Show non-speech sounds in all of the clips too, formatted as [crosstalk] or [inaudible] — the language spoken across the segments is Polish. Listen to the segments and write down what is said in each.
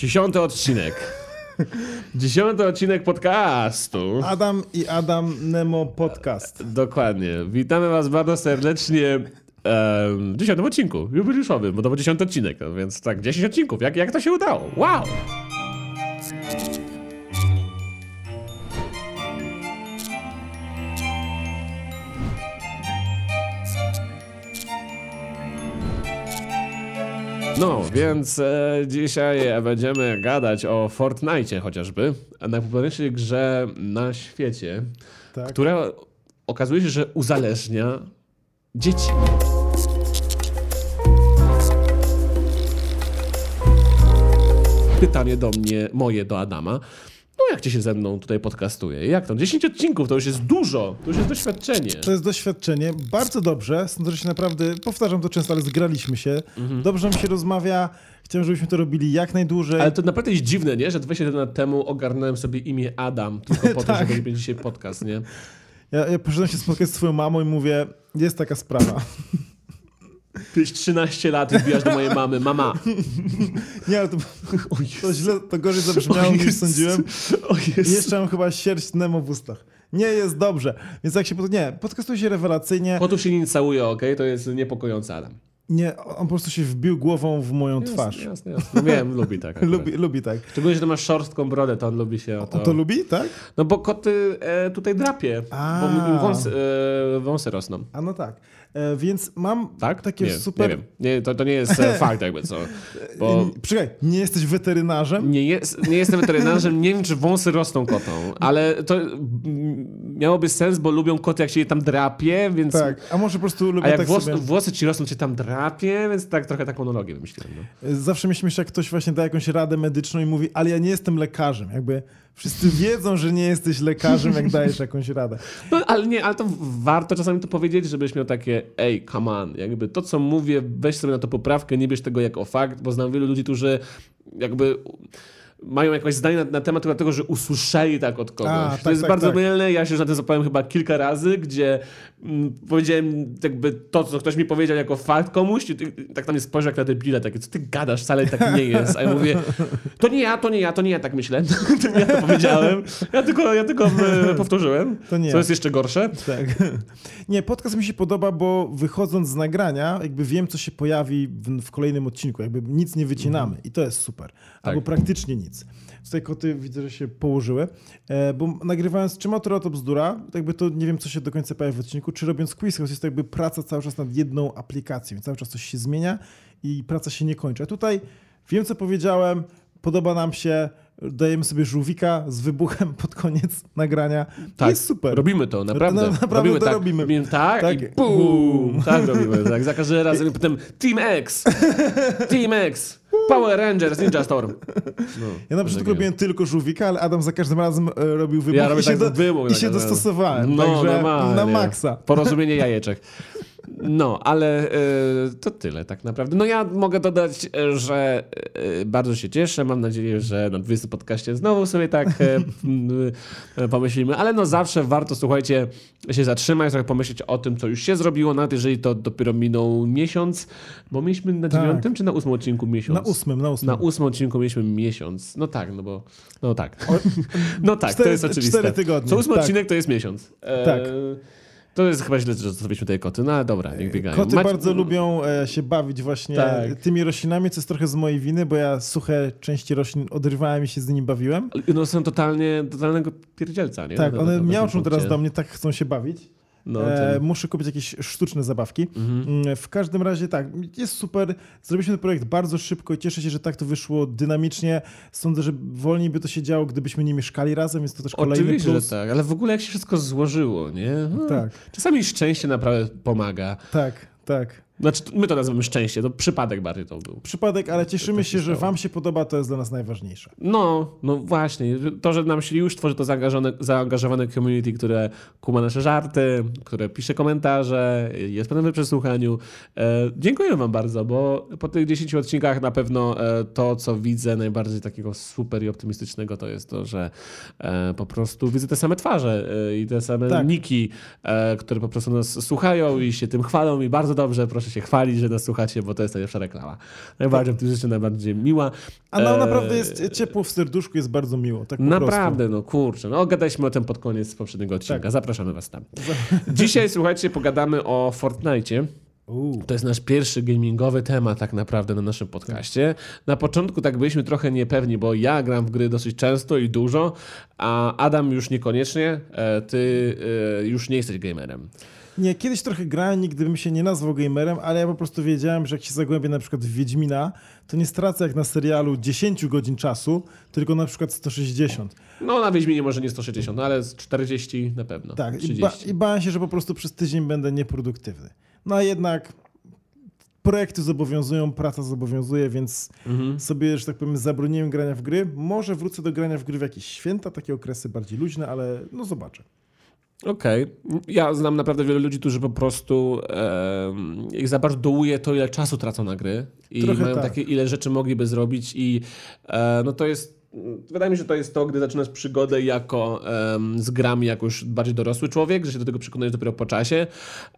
Dziesiąty odcinek. [laughs] Dziesiąty odcinek podcastu. Adam i Adam Nemo Podcast. Dokładnie. Witamy was bardzo serdecznie w dziesiątym odcinku, jubileuszowym, bo to był dziesiąty odcinek, no więc tak, dziesięć odcinków. Jak, jak to się udało? Wow! No, więc e, dzisiaj będziemy gadać o Fortnite chociażby, najpopularniejszej grze na świecie, Tak. która okazuje się, że uzależnia dzieci. Pytanie do mnie, moje do Adama. No jak ci się ze mną tutaj podcastuje? Jak tam? 10 odcinków to już jest dużo, to już jest doświadczenie. To jest doświadczenie. Bardzo dobrze. Sądzę, że się naprawdę, powtarzam to często, ale zgraliśmy się. Dobrze nam się rozmawia. Chciałem, żebyśmy to robili jak najdłużej. Ale to naprawdę jest dziwne, nie? Że 27 lat temu ogarnąłem sobie imię Adam tylko po [laughs] to, Tak. żeby robić dzisiaj podcast, nie? Ja, ja poszedłem się spotkać z twoją mamą i mówię, jest taka sprawa. Tyś 13 lat i wbijasz do mojej mamy. Mama. Nie, ale to, to źle, to gorzej zabrzmiało niż sądziłem. O Jezu. jeszcze mam chyba sierść Nemo w ustach. Nie jest dobrze. Więc jak się... pod- Nie, podcastuje się rewelacyjnie. Kotu się nie całuje, okej? To jest niepokojący Adam. Nie, on po prostu się wbił głową w moją twarz. Jasne, jasne, jasne. No wiem, lubi tak. Lubi, lubi tak. Szczególnie, że to masz szorstką brodę, to on lubi się o to... On to lubi, tak? No bo koty e, tutaj drapie, A. bo wąsy, e, wąsy rosną. A no tak. E, więc mam Tak? takie nie, super... Nie wiem. Nie, to, to nie jest e, [laughs] fakt jakby co. Bo Czekaj, nie jesteś weterynarzem? nie, jest, nie jestem weterynarzem, nie wiem czy wąsy rosną kotom, ale to miałoby sens, bo lubią koty jak się je tam drapie, więc... Tak, a może po prostu lubię A jak tak włos, sobie... włosy ci rosną, cię tam drapie, więc tak trochę tak monologię wymyśliłem. No. Zawsze śmieszy, jak ktoś właśnie da jakąś radę medyczną i mówi, ale ja nie jestem lekarzem. Jakby wszyscy wiedzą, że nie jesteś lekarzem, jak dajesz jakąś radę. No, ale nie, ale to warto czasami to powiedzieć, żebyś miał takie, ej, come on, jakby to, co mówię, weź sobie na to poprawkę, nie bierz tego jako fakt, bo znam wielu ludzi, którzy jakby mają jakieś zdanie na, na temat dlatego, że usłyszeli tak od kogoś. A, to tak, jest tak, bardzo tak. mylne, ja się już na tym zapałem chyba kilka razy, gdzie powiedziałem jakby to, co ktoś mi powiedział jako fakt komuś i tak na mnie spojrzał jak na debile, takie, co ty gadasz, wcale tak nie jest. A ja mówię, to nie ja, to nie ja, to nie ja tak myślę. [laughs] to ja to powiedziałem. Ja tylko, ja tylko e, powtórzyłem. [laughs] To nie Co jest jeszcze gorsze? Tak. Nie, podcast mi się podoba, bo wychodząc z nagrania, jakby wiem, co się pojawi w, w kolejnym odcinku. Jakby nic nie wycinamy i to jest super. Albo praktycznie nic. Tutaj koty widzę, że się położyły, e, bo nagrywając czy Motora to bzdura, jakby to nie wiem, co się do końca pojawi w odcinku, czy robiąc quiz, jest to jakby praca cały czas nad jedną aplikacją. Więc cały czas coś się zmienia i praca się nie kończy. A tutaj wiem, co powiedziałem, podoba nam się, dajemy sobie żółwika z wybuchem pod koniec nagrania. Tak, Jest super. Robimy to, naprawdę. Na- naprawdę robimy to tak, robimy. tak, Tak. i bum! Tak robimy, tak. Za każdym razem. I potem Team X! Team X! Power Rangers, Ninja Storm. [laughs] No, Ja na początku takiego. robiłem tylko żółwika, ale Adam za każdym razem e, robił wybuch Ja i się, tak do, wybuch i się każdym razem. dostosowałem. No, także normalnie. na maksa. Porozumienie jajeczek. No, ale e, to tyle tak naprawdę. No ja mogę dodać, e, że e, bardzo się cieszę. Mam nadzieję, że na 20 podcaście znowu sobie tak e, pomyślimy. Ale no zawsze warto, słuchajcie, się zatrzymać, trochę pomyśleć o tym, co już się zrobiło, nawet jeżeli to dopiero minął miesiąc. Bo mieliśmy na Tak. dziewiątym czy na ósmym odcinku miesiąc? Na ósmym, na ósmym. Na ósmym odcinku mieliśmy miesiąc. No tak, no bo. No tak. No tak, to cztery- jest oczywiste. cztery tygodnie, Co ósmy tak. odcinek to jest miesiąc. E, Tak. To jest chyba źle, że zostawiliśmy tutaj koty. No ale dobra, niech biegają. Koty bardzo lubią e, się bawić właśnie Tak. tymi roślinami, co jest trochę z mojej winy, bo ja suche części roślin odrywałem i się z nimi bawiłem. No są totalnie, totalnie pierdzielca, nie? Tak, Na- na- one na tym miauczą teraz do mnie, tak chcą się bawić. No, E, muszę kupić jakieś sztuczne zabawki. mhm. Mm, W każdym razie tak, jest super. Zrobiliśmy ten projekt bardzo szybko i cieszę się, że tak to wyszło dynamicznie. Sądzę, że wolniej by to się działo, gdybyśmy nie mieszkali razem, więc to też kolejny Oczywiście, plus. że tak, ale w ogóle jak się wszystko złożyło, nie? No, Tak, Czasami szczęście naprawdę pomaga. tak, tak. Znaczy, my to nazywamy szczęście, to przypadek bardziej to był. Przypadek, ale cieszymy tak się, się że wam się podoba, to jest dla nas najważniejsze. No, no właśnie. To, że nam się już tworzy to zaangażowane, zaangażowane community, które kuma nasze żarty, które pisze komentarze, jest potem we przesłuchaniu. E, dziękuję wam bardzo, bo po tych 10 odcinkach na pewno e, to, co widzę najbardziej takiego super i optymistycznego, to jest to, że e, po prostu widzę te same twarze e, i te same Tak. niki, e, które po prostu nas słuchają i się tym chwalą i bardzo dobrze, proszę się chwalić, że nas słuchacie, bo to jest najlepsza reklama. Najbardziej optymistyczna, najbardziej miła. A no, naprawdę jest ciepło w serduszku, jest bardzo miło. Tak naprawdę, prostu. no kurczę. No gadaliśmy o tym pod koniec poprzedniego odcinka. Tak. Zapraszamy was tam. [laughs] Dzisiaj, słuchajcie, pogadamy o Fortnite. To jest nasz pierwszy gamingowy temat tak naprawdę na naszym podcaście. Na początku tak byliśmy trochę niepewni, bo ja gram w gry dosyć często i dużo, a Adam już niekoniecznie. E, ty e, już nie jesteś gamerem. Nie, kiedyś trochę grałem, nigdy bym się nie nazwał gamerem, ale ja po prostu wiedziałem, że jak się zagłębię na przykład w Wiedźmina, to nie stracę jak na serialu 10 godzin czasu, tylko na przykład 160. No na Wiedźminie może nie 160, no ale 40 na pewno. Tak, i, ba i bałem się, że po prostu przez tydzień będę nieproduktywny. No a jednak projekty zobowiązują, praca zobowiązuje, więc mhm. sobie, że tak powiem, zabroniłem grania w gry. Może wrócę do grania w gry w jakieś święta, takie okresy bardziej luźne, ale no zobaczę. Okej. Okay. Ja znam naprawdę wiele ludzi, którzy po prostu ich za bardzo dołuje to, ile czasu tracą na gry i Trochę mają tak. takie, ile rzeczy mogliby zrobić i e, no to jest Wydaje mi się, że to jest to, gdy zaczynasz przygodę jako um, z grami jako już bardziej dorosły człowiek, że się do tego przekonujesz dopiero po czasie.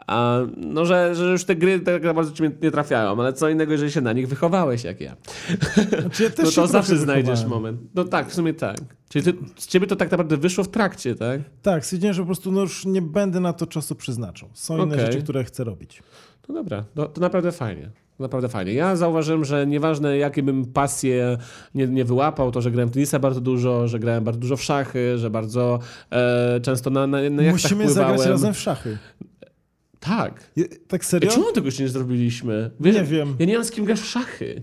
A, no, że, że już te gry tak bardzo cię nie trafiają, ale co innego, jeżeli się na nich wychowałeś jak ja. Znaczy ja też no [laughs] to zawsze znajdziesz moment. No tak, w sumie tak. Czyli ty, z ciebie to tak naprawdę wyszło w trakcie, tak? Tak, stwierdziłem, że po prostu no już nie będę na to czasu przeznaczał. Są inne okay. rzeczy, które chcę robić. No dobra, to, to naprawdę fajnie. Naprawdę fajnie. Ja zauważyłem, że nieważne jakie bym pasje nie, nie wyłapał, to, że grałem w tenisa bardzo dużo, że grałem bardzo dużo w szachy, że bardzo e, często na, na, na Musimy pływałem. zagrać razem w szachy. Tak. Je, tak serio? E, czemu tego jeszcze nie zrobiliśmy? Wiesz, nie wiem. Ja nie mam z kim grać w szachy.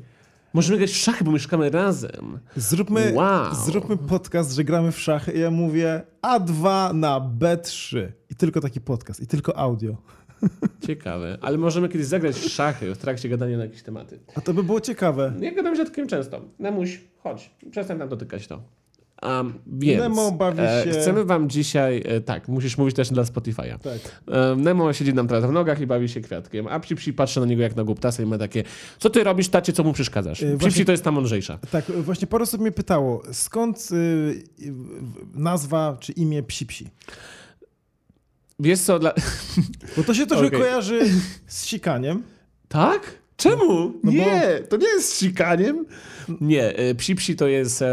Możemy grać w szachy, bo mieszkamy razem. Zróbmy, wow. zróbmy podcast, że gramy w szachy i ja mówię A2 na B3. I tylko taki podcast, i tylko audio. Ciekawe, ale możemy kiedyś zagrać w szachy w trakcie gadania na jakieś tematy. A to by było ciekawe. Nie gadam się takim często. Nemuś, chodź, przestań nam dotykać to. Um, więc Nemo bawi e, się... Chcemy wam dzisiaj, e, tak, musisz mówić też dla Spotify'a. Tak. E, Nemo siedzi nam teraz w nogach i bawi się kwiatkiem, a Psi patrzy na niego jak na głuptasa i ma takie, co ty robisz, tacie, co mu przeszkadzasz? E, Psi Psi to jest ta mądrzejsza. Tak, właśnie parę osób mnie pytało, skąd y, nazwa czy imię Psi Psi? Wiesz co, dla... [laughs] Bo to się trochę okay. kojarzy z sikaniem. Tak? Czemu? No nie, bo... to nie jest sikaniem. Nie, e, psi psi to jest, e,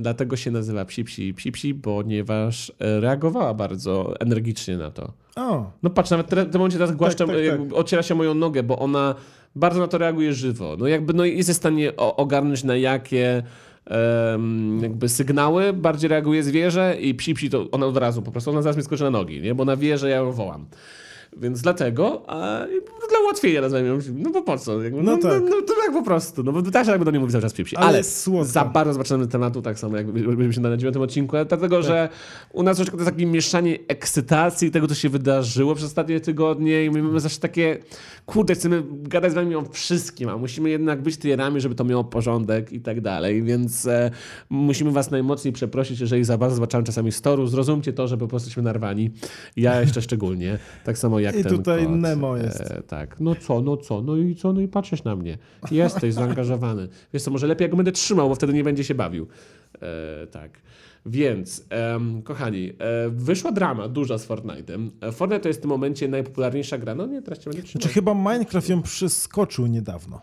dlatego się nazywa psi psi, psi psi, ponieważ e, reagowała bardzo energicznie na to. O. No patrz, nawet w tym momencie teraz głaszczam, tak, tak, tak. ociera się moją nogę, bo ona bardzo na to reaguje żywo. No jakby no jest w stanie ogarnąć na jakie jakby sygnały, bardziej reaguje zwierzę i psi psi to ona od razu po prostu, ona zaraz mi skoczy na nogi, nie? bo na wie, że ja ją wołam. Więc dlatego, a dla ułatwienia nazwijmy, no bo po co? Jakby, no, no, tak. no, to tak po prostu, no bo też jakby do niej mówi cały czas psi. Ale, Ale za bardzo zobaczymy tematu, tak samo jak byliśmy się na dziewiątym odcinku, dlatego, tak. że u nas troszkę to jest takie mieszanie ekscytacji tego, co się wydarzyło przez ostatnie tygodnie i my mamy zawsze takie, kurde, chcemy gadać z wami o wszystkim, a musimy jednak być tierami, żeby to miało porządek i tak dalej, więc e, musimy was najmocniej przeprosić, jeżeli za bardzo zobaczamy czasami storu, zrozumcie to, że po prostu jesteśmy narwani. Ja jeszcze szczególnie. Tak samo jak I ten tutaj kot. Nemo jest. E, tak. No co, no co, no i co, no i patrzysz na mnie. Jesteś zaangażowany. Wiesz co, może lepiej jak go będę trzymał, bo wtedy nie będzie się bawił. E, tak. Więc, um, kochani, e, wyszła drama duża z Fortnite'em. E, Fortnite to jest w tym momencie najpopularniejsza gra. No nie, teraz cię będę trzymał. Znaczy chyba Minecraft ją przeskoczył niedawno.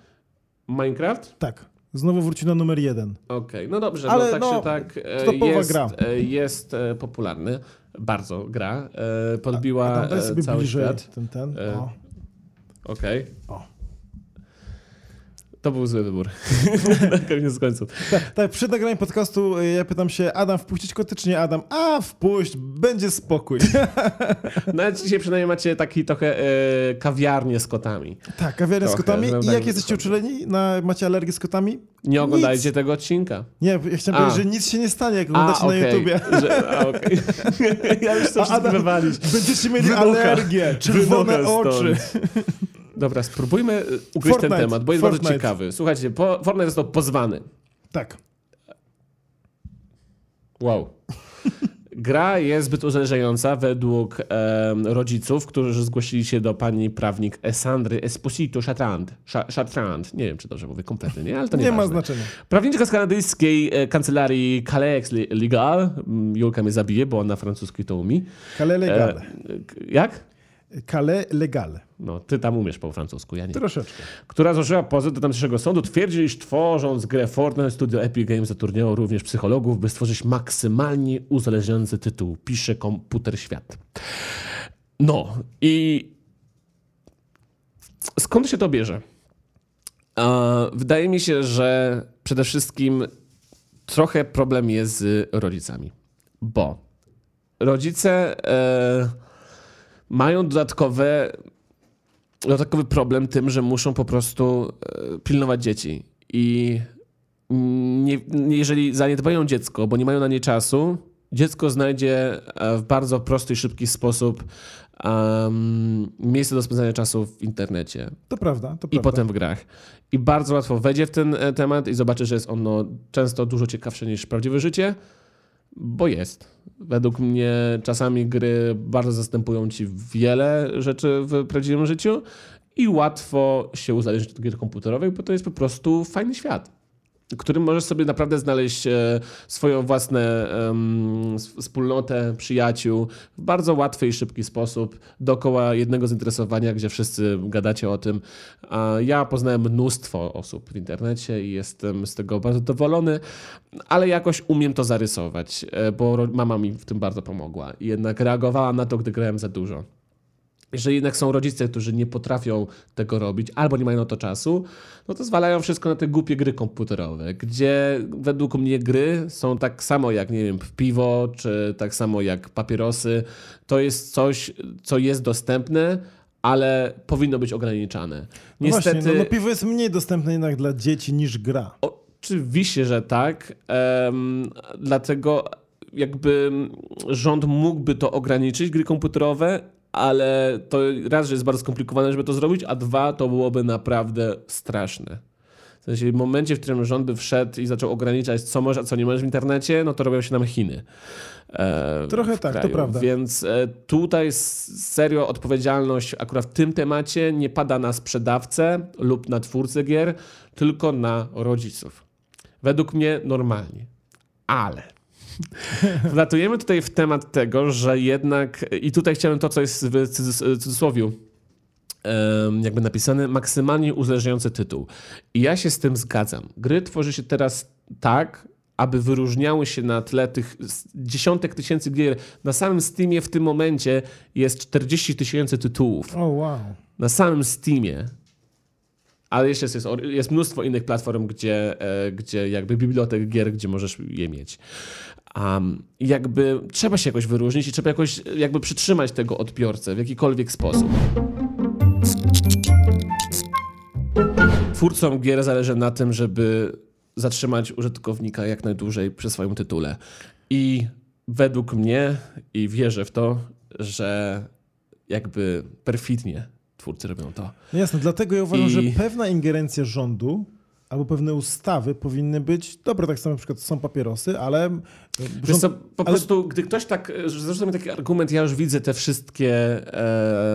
Minecraft? Tak. Znowu wrócił na numer jeden. Okej, okay. no dobrze, Ale no tak no, się tak e, jest, gra. jest popularny bardzo gra. E, podbiła a, cały świat. Ten, ten. E, Okej. Okay. To był zły wybór. [laughs] Na koniec końców. Tak, tak, przed nagraniem podcastu e, ja pytam się, Adam, wpuścić koty czy nie? Adam, a wpuść, będzie spokój. [laughs] Nawet dzisiaj przynajmniej macie taki trochę e, kawiarnię z kotami. Tak, kawiarnię z kotami. I jak jesteście uczuleni? Na, macie alergię z kotami? Nie oglądajcie nic. tego odcinka. Nie, ja chciałem a. powiedzieć, że nic się nie stanie, jak oglądacie okay. na YouTubie. Że, a, okay. [laughs] ja już chcę wszystko wywalić. Będziecie mieli Wynocha. alergię, czerwone Wynocha oczy. Dobra, spróbujmy y, ugryźć Fortnite, ten temat, bo jest Fortnite. bardzo ciekawy. Słuchajcie, po, Fortnite został pozwany. Tak. Wow. [laughs] Gra jest zbyt uzależniająca według rodziców, którzy zgłosili się do pani prawnik Sandry Esposito Chatrand. Chatrand. Nie wiem, czy dobrze mówię kompletnie, nie? Ale to nie, nie ma znaczenia. Prawniczka z kanadyjskiej e, kancelarii Calais Legal. Mm, Julka mnie zabije, bo on na francuski to umie. Calais Legal. E, jak? Calais Legale. No, ty tam umiesz po francusku, ja nie. Troszeczkę. Która złożyła pozew do tamtejszego sądu, twierdzi, iż tworząc grę Fortnite, studio Epic Games zatrudniało również psychologów, by stworzyć maksymalnie uzależniający tytuł. Pisze Komputer Świat. No i skąd się to bierze? Wydaje mi się, że przede wszystkim trochę problem jest z rodzicami, bo rodzice e, mają dodatkowe, dodatkowy problem tym, że muszą po prostu e, pilnować dzieci i nie, jeżeli zaniedbają dziecko, bo nie mają na nie czasu, dziecko znajdzie e, w bardzo prosty i szybki sposób um, miejsce do spędzania czasu w internecie. To prawda, to I prawda. potem w grach. I bardzo łatwo wejdzie w ten e, temat i zobaczy, że jest ono często dużo ciekawsze niż prawdziwe życie, bo jest. Według mnie czasami gry bardzo zastępują ci wiele rzeczy w prawdziwym życiu i łatwo się uzależnić od gier komputerowych, bo to jest po prostu fajny świat którym możesz sobie naprawdę znaleźć e, swoją własną wspólnotę przyjaciół w bardzo łatwy i szybki sposób, dookoła jednego zainteresowania, gdzie wszyscy gadacie o tym. Ja poznałem mnóstwo osób w internecie i jestem z tego bardzo zadowolony, ale jakoś umiem to zarysować, e, bo mama mi w tym bardzo pomogła jednak reagowała na to, gdy grałem za dużo. Jeżeli jednak są rodzice, którzy nie potrafią tego robić albo nie mają na to czasu, no to zwalają wszystko na te głupie gry komputerowe, gdzie według mnie gry są tak samo jak, nie wiem, piwo, czy tak samo jak papierosy. To jest coś, co jest dostępne, ale powinno być ograniczane. Niestety... No właśnie, no, no piwo jest mniej dostępne jednak dla dzieci niż gra. Oczywiście, że tak. Um, dlatego jakby rząd mógłby to ograniczyć, gry komputerowe, ale to raz, że jest bardzo skomplikowane, żeby to zrobić, a dwa, to byłoby naprawdę straszne. W sensie w momencie, w którym rząd by wszedł i zaczął ograniczać, co możesz, a co nie możesz w internecie, no to robią się nam Chiny. E, Trochę tak, kraju. to prawda. Więc e, tutaj serio odpowiedzialność akurat w tym temacie nie pada na sprzedawcę lub na twórcę gier, tylko na rodziców. Według mnie normalnie. Ale [laughs] Wlatujemy tutaj w temat tego, że jednak, i tutaj chciałem to, co jest w cudzysłowiu jakby napisane, maksymalnie uzależniający tytuł. I ja się z tym zgadzam. Gry tworzy się teraz tak, aby wyróżniały się na tle tych dziesiątek tysięcy gier. Na samym Steamie w tym momencie jest 40 tysięcy tytułów. Oh, wow. Na samym Steamie. Ale jeszcze jest, jest mnóstwo innych platform, gdzie, e, gdzie jakby bibliotek gier, gdzie możesz je mieć. Um, jakby trzeba się jakoś wyróżnić i trzeba jakoś jakby przytrzymać tego odbiorcę w jakikolwiek sposób. Twórcom gier zależy na tym, żeby zatrzymać użytkownika jak najdłużej przy swoim tytule. I według mnie, i wierzę w to, że jakby perfidnie twórcy robią to. No jasne, dlatego ja uważam, I... że pewna ingerencja rządu albo pewne ustawy powinny być dobre, tak samo na przykład są papierosy, ale... Wiesz co, po ale... prostu, gdy ktoś tak, zresztą taki argument, ja już widzę te wszystkie...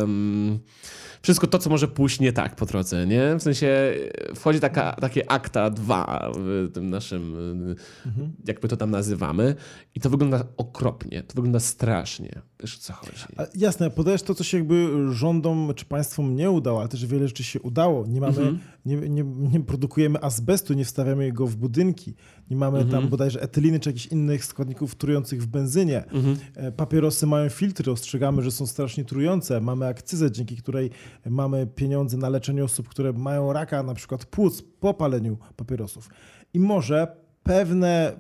Um, wszystko to, co może pójść nie tak po drodze, nie? W sensie wchodzi taka, takie akta dwa w tym naszym, mhm. jakby to tam nazywamy i to wygląda okropnie, to wygląda strasznie. Wiesz, o co chodzi. A jasne, podajesz to, co się jakby rządom czy państwom nie udało, ale też wiele rzeczy się udało. Nie mamy, mhm. nie, nie, nie, produkujemy azbestu, nie wstawiamy go w budynki, nie mamy mhm. tam bodajże etyliny czy jakichś innych składników trujących w benzynie. Mhm. E, papierosy mają filtry, ostrzegamy, że są strasznie trujące. Mamy akcyzę, dzięki której mamy pieniądze na leczenie osób, które mają raka, na przykład płuc po paleniu papierosów. I może pewne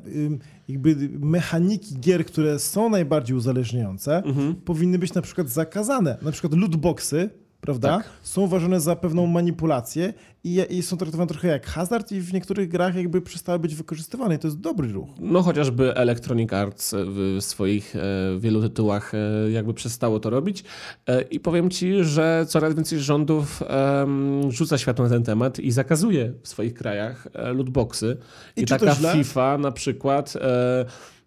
jakby mechaniki gier, które są najbardziej uzależniające, mhm. powinny być na przykład zakazane. Na przykład lootboxy prawda? Tak. Są uważane za pewną manipulację i, i, są traktowane trochę jak hazard i w niektórych grach jakby przestały być wykorzystywane. I to jest dobry ruch. No chociażby Electronic Arts w swoich e, wielu tytułach e, jakby przestało to robić e, i powiem ci, że coraz więcej rządów rzuca światło na ten temat i zakazuje w swoich krajach lootboxy. I, I taka FIFA na przykład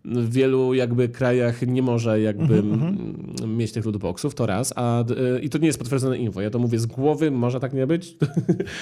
w wielu jakby krajach nie może jakby mm, mieć tych lootboxów, to raz. A, I to nie jest potwierdzone info. Ja to mówię z głowy, może tak nie być.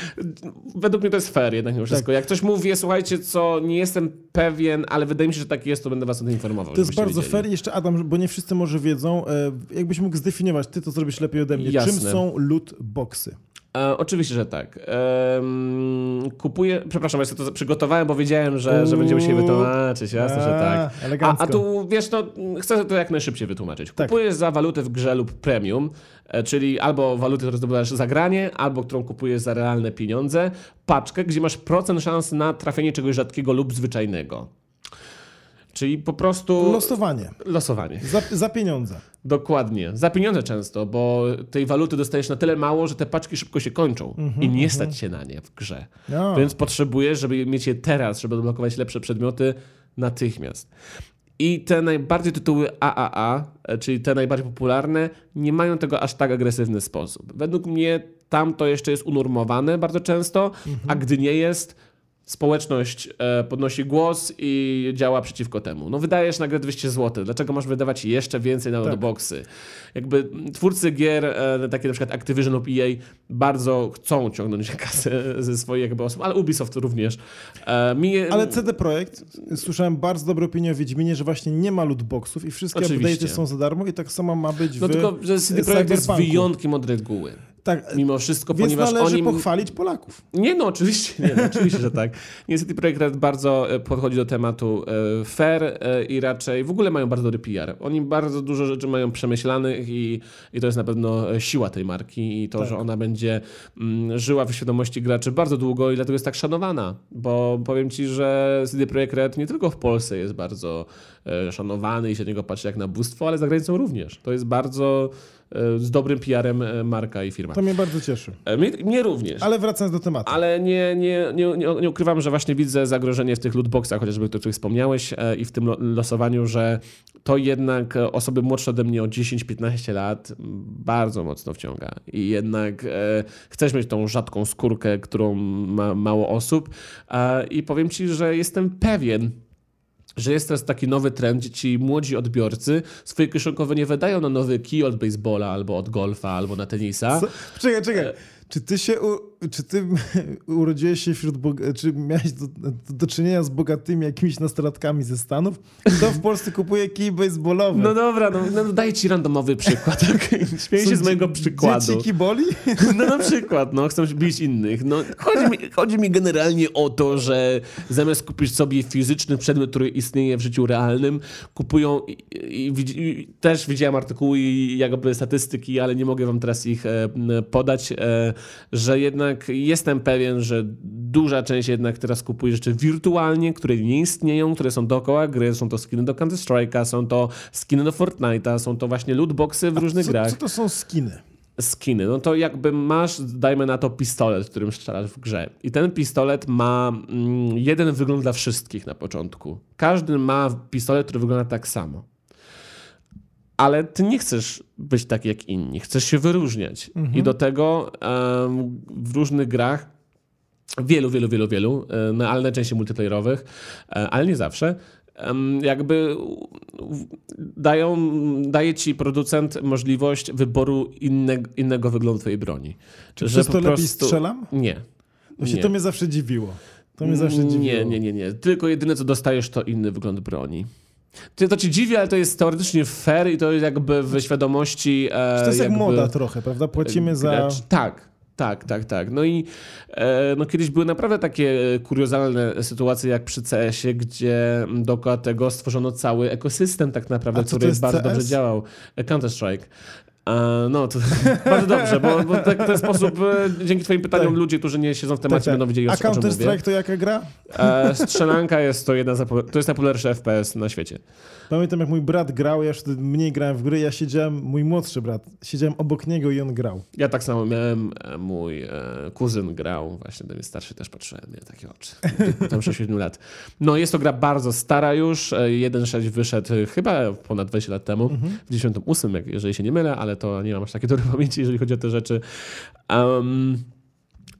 [laughs] Według mnie to jest fair jednak mimo wszystko. Jak ktoś mówi, słuchajcie, co nie jestem pewien, ale wydaje mi się, że tak jest, to będę was o tym informował. To jest bardzo wiedzieli. fair. I Jeszcze Adam, bo nie wszyscy może wiedzą, e, jakbyś mógł zdefiniować, ty to zrobisz lepiej ode mnie. Jasne. Czym są loot boxy? E, oczywiście, że tak. Em, kupuję. Przepraszam, ja sobie to przygotowałem, bo wiedziałem, że, że będziemy się wytłumaczyć. Jasne, że tak. A, A, tu wiesz, no, chcę to jak najszybciej wytłumaczyć. Tak. Kupujesz za walutę w grze lub premium, e, czyli albo walutę, którą zdobywasz za granie, albo którą kupujesz za realne pieniądze, paczkę, gdzie masz procent szans na trafienie czegoś rzadkiego lub zwyczajnego. Czyli po prostu Losowanie. losowanie. Za, za pieniądze. Dokładnie. Za pieniądze często, bo tej waluty dostajesz na tyle mało, że te paczki szybko się kończą i nie stać się na nie w grze. No. Więc potrzebujesz, żeby mieć je teraz, żeby odblokować lepsze przedmioty natychmiast. I te najbardziej tytuły AAA, e, czyli te najbardziej popularne, nie mają tego aż tak agresywny sposób. Według mnie tam to jeszcze jest unormowane bardzo często, a gdy nie jest, społeczność e, podnosi głos i działa przeciwko temu. No wydajesz na grę 200 zł, dlaczego masz wydawać jeszcze więcej na lootboxy? Jakby mm, twórcy gier, e, takie na przykład Activision lub EA, bardzo chcą ciągnąć [laughs] kasę ze swoich jakby osób, ale Ubisoft również. E, mi, Ale CD Projekt, słyszałem bardzo dobre opinie o Wiedźminie, że właśnie nie ma lootboxów i wszystkie Oczywiście. update'y są za darmo i tak samo ma być no w tylko, że CD Projekt jest wyjątkiem od reguły. Tak, Mimo wszystko, więc ponieważ należy oni... pochwalić Polaków. Nie no, oczywiście, nie, no, oczywiście, że tak. [laughs] Niestety projekt Red bardzo e, podchodzi do tematu e, fair e, i raczej w ogóle mają bardzo dobry PR. Oni bardzo dużo rzeczy mają przemyślanych i, i to jest na pewno siła tej marki i to, Tak. że ona będzie mm, żyła w świadomości graczy bardzo długo i dlatego jest tak szanowana. Bo powiem ci, że CD Projekt Red nie tylko w Polsce jest bardzo szanowany i się na niego patrzy jak na bóstwo, ale za granicą również. To jest bardzo z dobrym PR-em e, marka i firma. To mnie bardzo cieszy. E, Mnie, mnie również. Ale wracając do tematu. Ale nie, nie, nie, nie, ukrywam, że właśnie widzę zagrożenie w tych lootboxach, chociażby o których wspomniałeś, e, i w tym lo- losowaniu, że to jednak e, osoby młodsze ode mnie o 10-15 lat bardzo mocno wciąga. I jednak e, chcesz mieć tą rzadką skórkę, którą ma mało osób. E, I powiem ci, że jestem pewien, że jest teraz taki nowy trend, gdzie ci młodzi odbiorcy swoje kieszonkowe nie wydają na nowy kij od baseballa, albo od golfa, albo na tenisa. Co? Czekaj, czekaj. E. Czy ty się, u, czy ty [laughs] urodziłeś się wśród, czy miałeś do, do czynienia z bogatymi jakimiś nastolatkami ze Stanów? Kto w Polsce kupuje kij baseballowy? No dobra, no, no daję ci randomowy przykład. [laughs] Okay? Śmieję się z mojego przykładu. Dzieci kiboli? [laughs] No na przykład, no chcą bić innych. No, chodzi, mi, chodzi mi generalnie o to, że zamiast kupić sobie fizyczny przedmiot, który istnieje w życiu realnym, kupują i, i, i też widziałem artykuły i jakby statystyki, ale nie mogę wam teraz ich e, podać, e, że jednak jestem pewien, że duża część jednak teraz kupuje rzeczy wirtualnie, które nie istnieją, które są dookoła gry, są to skiny do Counter Strike'a, są to skiny do Fortnite'a, są to właśnie lootboxy w różnych co, grach co to są skiny? skiny, no to jakby masz, dajmy na to pistolet, którym strzelasz w grze. I ten pistolet ma mm, jeden wygląd dla wszystkich na początku. Każdy ma pistolet, który wygląda tak samo. Ale ty nie chcesz być taki jak inni, chcesz się wyróżniać. I do tego em, w różnych grach, wielu, wielu, wielu, wielu, no, ale najczęściej multiplayerowych, e, ale nie zawsze, jakby dają, daje ci producent możliwość wyboru inne, innego wyglądu twojej broni. Czy przez to lepiej strzelam? Nie. Właśnie nie. to mnie zawsze dziwiło. To mnie zawsze dziwiło. Nie, nie, nie, nie. Tylko jedyne, co dostajesz, to inny wygląd broni. Ty- To ci dziwi, ale to jest teoretycznie fair i to jest jakby w świadomości... E, To jest jak moda trochę, prawda? Płacimy za... gracz- Tak, tak, tak, tak. No i e, no kiedyś były naprawdę takie kuriozalne sytuacje jak przy CS-ie, gdzie dookoła tego stworzono cały ekosystem tak naprawdę, to który jest bardzo CS? dobrze działał. E, Counter-Strike. E, No, to [laughs] bardzo dobrze, bo, bo tak, w ten sposób e, dzięki twoim pytaniom Tak. ludzie, którzy nie siedzą w temacie, Tak, tak. będą wiedzieli, o, A o czym mówię. Counter-Strike to jaka gra? E, strzelanka jest to jedna to jest najpopularniejszy FPS na świecie. Pamiętam jak mój brat grał, ja już mniej grałem w gry, ja siedziałem, mój młodszy brat, siedziałem obok niego i on grał. Ja tak samo miałem, e, mój e, kuzyn grał, właśnie ten starszy też patrzyłem, miał takie oczy, [laughs] tam 6-7 lat. No jest to gra bardzo stara już, e, 1.6 wyszedł chyba ponad 20 lat temu, w 98, jak, jeżeli się nie mylę, ale to nie mam aż takiej dobrej [laughs] pamięci, jeżeli chodzi o te rzeczy. Um,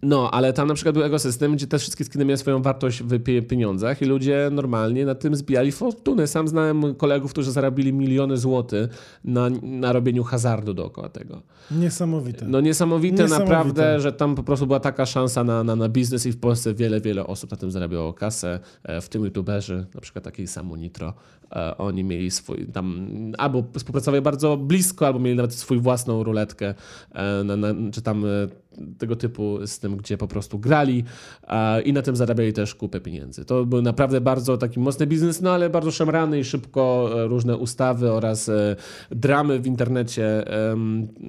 No, ale tam na przykład był ekosystem, gdzie te wszystkie skiny miały swoją wartość w pieniądzach i ludzie normalnie na tym zbijali fortuny. Sam znałem kolegów, którzy zarobili miliony złotych na, na robieniu hazardu dookoła tego. Niesamowite. No niesamowite, niesamowite, naprawdę, że tam po prostu była taka szansa na, na, na biznes i w Polsce wiele, wiele osób na tym zarabiało kasę, e, w tym youtuberzy, na przykład taki Samu Nitro. E, oni mieli swój tam, albo współpracowali bardzo blisko, albo mieli nawet swój własną ruletkę, e, na, na, czy tam tego typu system, gdzie po prostu grali i na tym zarabiali też kupę pieniędzy. To był naprawdę bardzo taki mocny biznes, no ale bardzo szemrany i szybko e, różne ustawy oraz e, dramy w internecie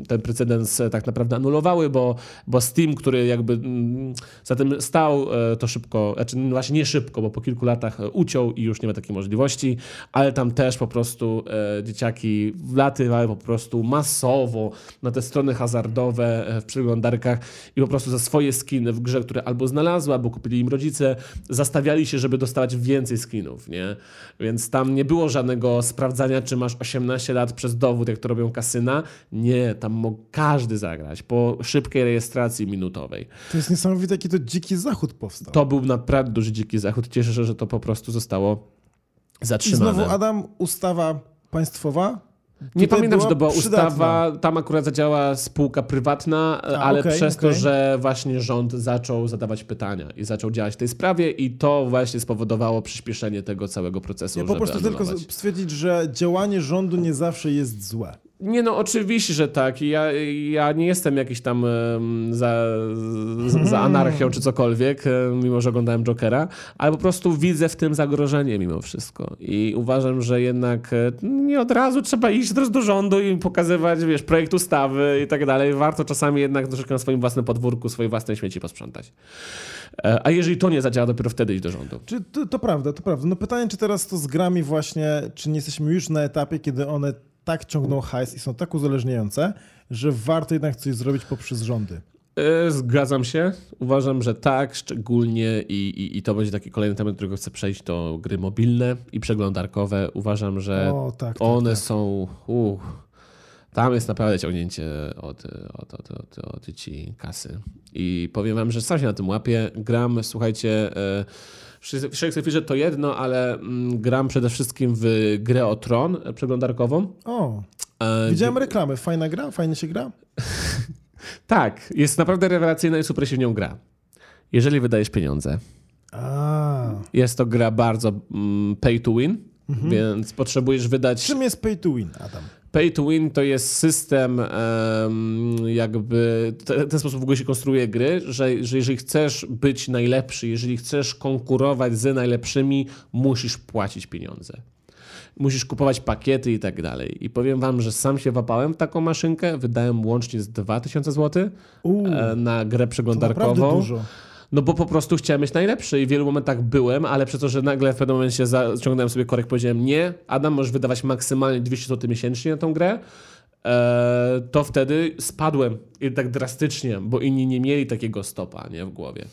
ten precedens e, tak naprawdę anulowały, bo, bo Steam, który jakby mm, za tym stał, to szybko, znaczy no właśnie nie szybko, bo po kilku latach uciął i już nie ma takiej możliwości, ale tam też po prostu dzieciaki wlatywały po prostu masowo na te strony hazardowe w przeglądarkach i po prostu za swoje skiny w grze, które albo znalazły, albo kupili im rodzice, zastawiali się, żeby dostawać więcej skinów, nie? Więc tam nie było żadnego sprawdzania, czy masz 18 lat przez dowód, jak to robią kasyna. Nie, tam mógł każdy zagrać po szybkiej rejestracji minutowej. To jest niesamowite, jaki to dziki zachód powstał. To był naprawdę duży dziki zachód. Cieszę się, że to po prostu zostało zatrzymane. I znowu, Adam, ustawa państwowa nie pamiętam, czy to była przydatna. ustawa. Tam akurat zadziała spółka prywatna, A, ale okay, przez okay. to, że właśnie rząd zaczął zadawać pytania i zaczął działać w tej sprawie, i to właśnie spowodowało przyspieszenie tego całego procesu. Ja po prostu tylko stwierdzić, że działanie rządu nie zawsze jest złe. Nie no, oczywiście, że tak. Ja, ja nie jestem jakiś tam za, za, anarchią czy cokolwiek, mimo że oglądałem Jokera, ale po prostu widzę w tym zagrożenie mimo wszystko. I uważam, że jednak e, nie od razu trzeba iść do rządu i pokazywać, wiesz, projekt ustawy i tak dalej. Warto czasami jednak troszeczkę na swoim własnym podwórku swoje własne śmieci posprzątać. E, a jeżeli to nie zadziała, dopiero wtedy iść do rządu. Czy to, to prawda, to prawda. No pytanie, czy teraz to z grami właśnie, czy nie jesteśmy już na etapie, kiedy one tak ciągną hajs i są tak uzależniające, że warto jednak coś zrobić poprzez rządy. E, zgadzam się. Uważam, że tak, szczególnie i, i, i, to będzie taki kolejny temat, którego chcę przejść, to gry mobilne i przeglądarkowe. Uważam, że o, tak, tak, one tak. są... Uh, tam jest naprawdę ciągnięcie od, od, od, od, od ci kasy. I powiem wam, że sam się na tym łapię. Gram, słuchajcie... E, Shakespeare to jedno, ale mm, gram przede wszystkim w grę o Tron przeglądarkową. O, e, widziałem reklamy. Fajna gra? Fajnie się gra? [laughs] tak, jest naprawdę rewelacyjna i super się w nią gra. Jeżeli wydajesz pieniądze. A. Jest to gra bardzo mm, pay to win, mhm. więc potrzebujesz wydać... Czym jest pay to win, Adam? Pay to win to jest system, jakby w ten sposób w ogóle się konstruuje gry, że, że jeżeli chcesz być najlepszy, jeżeli chcesz konkurować z najlepszymi, musisz płacić pieniądze. Musisz kupować pakiety i tak dalej. I powiem wam, że sam się wapałem w taką maszynkę, wydałem łącznie z 2000 zł Uu, e, na grę przeglądarkową. To dużo. No bo po prostu chciałem być najlepszy i w wielu momentach byłem, ale przez to, że nagle w pewnym momencie zaciągnąłem sobie korek, powiedziałem nie, Adam, możesz wydawać maksymalnie 200 zł miesięcznie na tą grę, e, to wtedy spadłem i tak drastycznie, bo inni nie mieli takiego stopa nie, w głowie.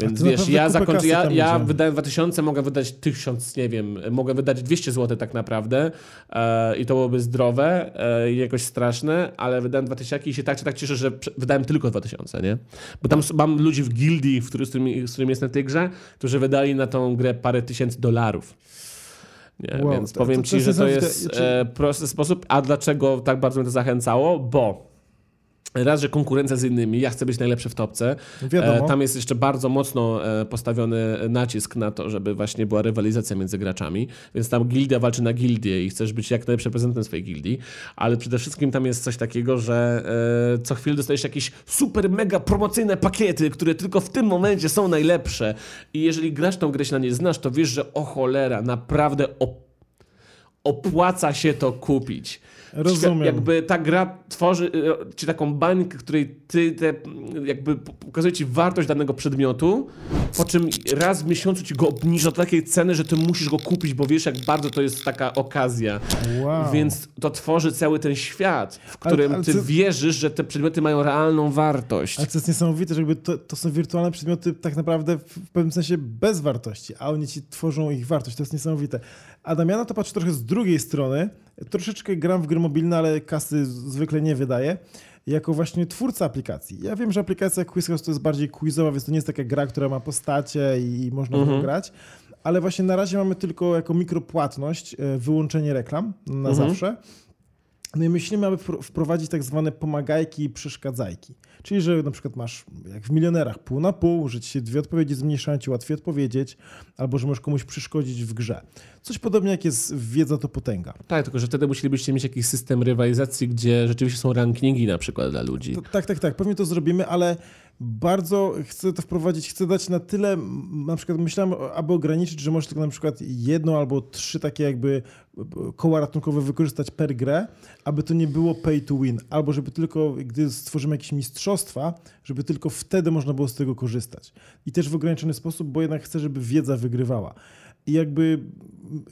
Więc wiesz, ja, zakończę, ja, ja wydałem 2000, mogę wydać 1000, nie wiem, mogę wydać 200 zł tak naprawdę e, i to byłoby zdrowe e, i jakoś straszne, ale wydałem 2000 i się tak czy tak cieszę, że wydałem tylko 2000, nie? Bo tam mam ludzi w gildii, w który, z, którymi, z którymi jestem w tej grze, którzy wydali na tą grę parę tysięcy dolarów. Nie? Wow, Więc to, powiem to, to ci, że to jest e, prosty sposób. A dlaczego tak bardzo mnie to zachęcało? Bo Raz, że konkurencja z innymi, ja chcę być najlepszy w topce. Wiadomo. E, tam jest jeszcze bardzo mocno e, postawiony nacisk na to, żeby właśnie była rywalizacja między graczami, więc tam gildia walczy na gildię i chcesz być jak najlepszy reprezentantem swojej gildii, ale przede wszystkim tam jest coś takiego, że e, co chwilę dostajesz jakieś super, mega promocyjne pakiety, które tylko w tym momencie są najlepsze i jeżeli grasz tą grę się na nie znasz, to wiesz, że o cholera, naprawdę opłaca się to kupić. Rozumiem. Jakby ta gra tworzy e, ci taką bańkę, której ty te, jakby pokazuje ci wartość danego przedmiotu, po czym raz w miesiącu ci go obniża do takiej ceny, że ty musisz go kupić, bo wiesz, jak bardzo to jest taka okazja. Wow. Więc to tworzy cały ten świat, w którym ale, ale ty co... wierzysz, że te przedmioty mają realną wartość. Ale to jest niesamowite, że jakby to, to są wirtualne przedmioty tak naprawdę w pewnym sensie bez wartości, a oni ci tworzą ich wartość. To jest niesamowite. Adam, ja na to patrzę trochę z drugiej strony. Troszeczkę gram w gry mobilne, ale kasy zwykle nie wydaję. jako właśnie twórca aplikacji. Ja wiem, że aplikacja Quiz House to jest bardziej quizowa, więc to nie jest taka gra, która ma postacie i można Mhm. grać, ale właśnie na razie mamy tylko jako mikropłatność e, wyłączenie reklam na Mhm. zawsze. No i myślimy, aby wpro- wprowadzić tak zwane pomagajki i przeszkadzajki. Czyli, że na przykład masz, jak w milionerach, pół na pół, że ci się dwie odpowiedzi zmniejszają, ci łatwiej odpowiedzieć, albo że możesz komuś przeszkodzić w grze. Coś podobnie jak jest wiedza to potęga. Tak, tylko że wtedy musielibyście mieć jakiś system rywalizacji, gdzie rzeczywiście są rankingi na przykład dla ludzi. To, tak, tak, tak, pewnie to zrobimy, ale bardzo chcę to wprowadzić, chcę dać na tyle, na przykład myślałem, aby ograniczyć, że możesz tylko na przykład jedno albo trzy takie jakby b- koła ratunkowe wykorzystać per grę, aby to nie było pay to win, albo żeby tylko, gdy stworzymy jakieś mistrzostwa, żeby tylko wtedy można było z tego korzystać. I też w ograniczony sposób, bo jednak chcę, żeby wiedza wygrywała. I jakby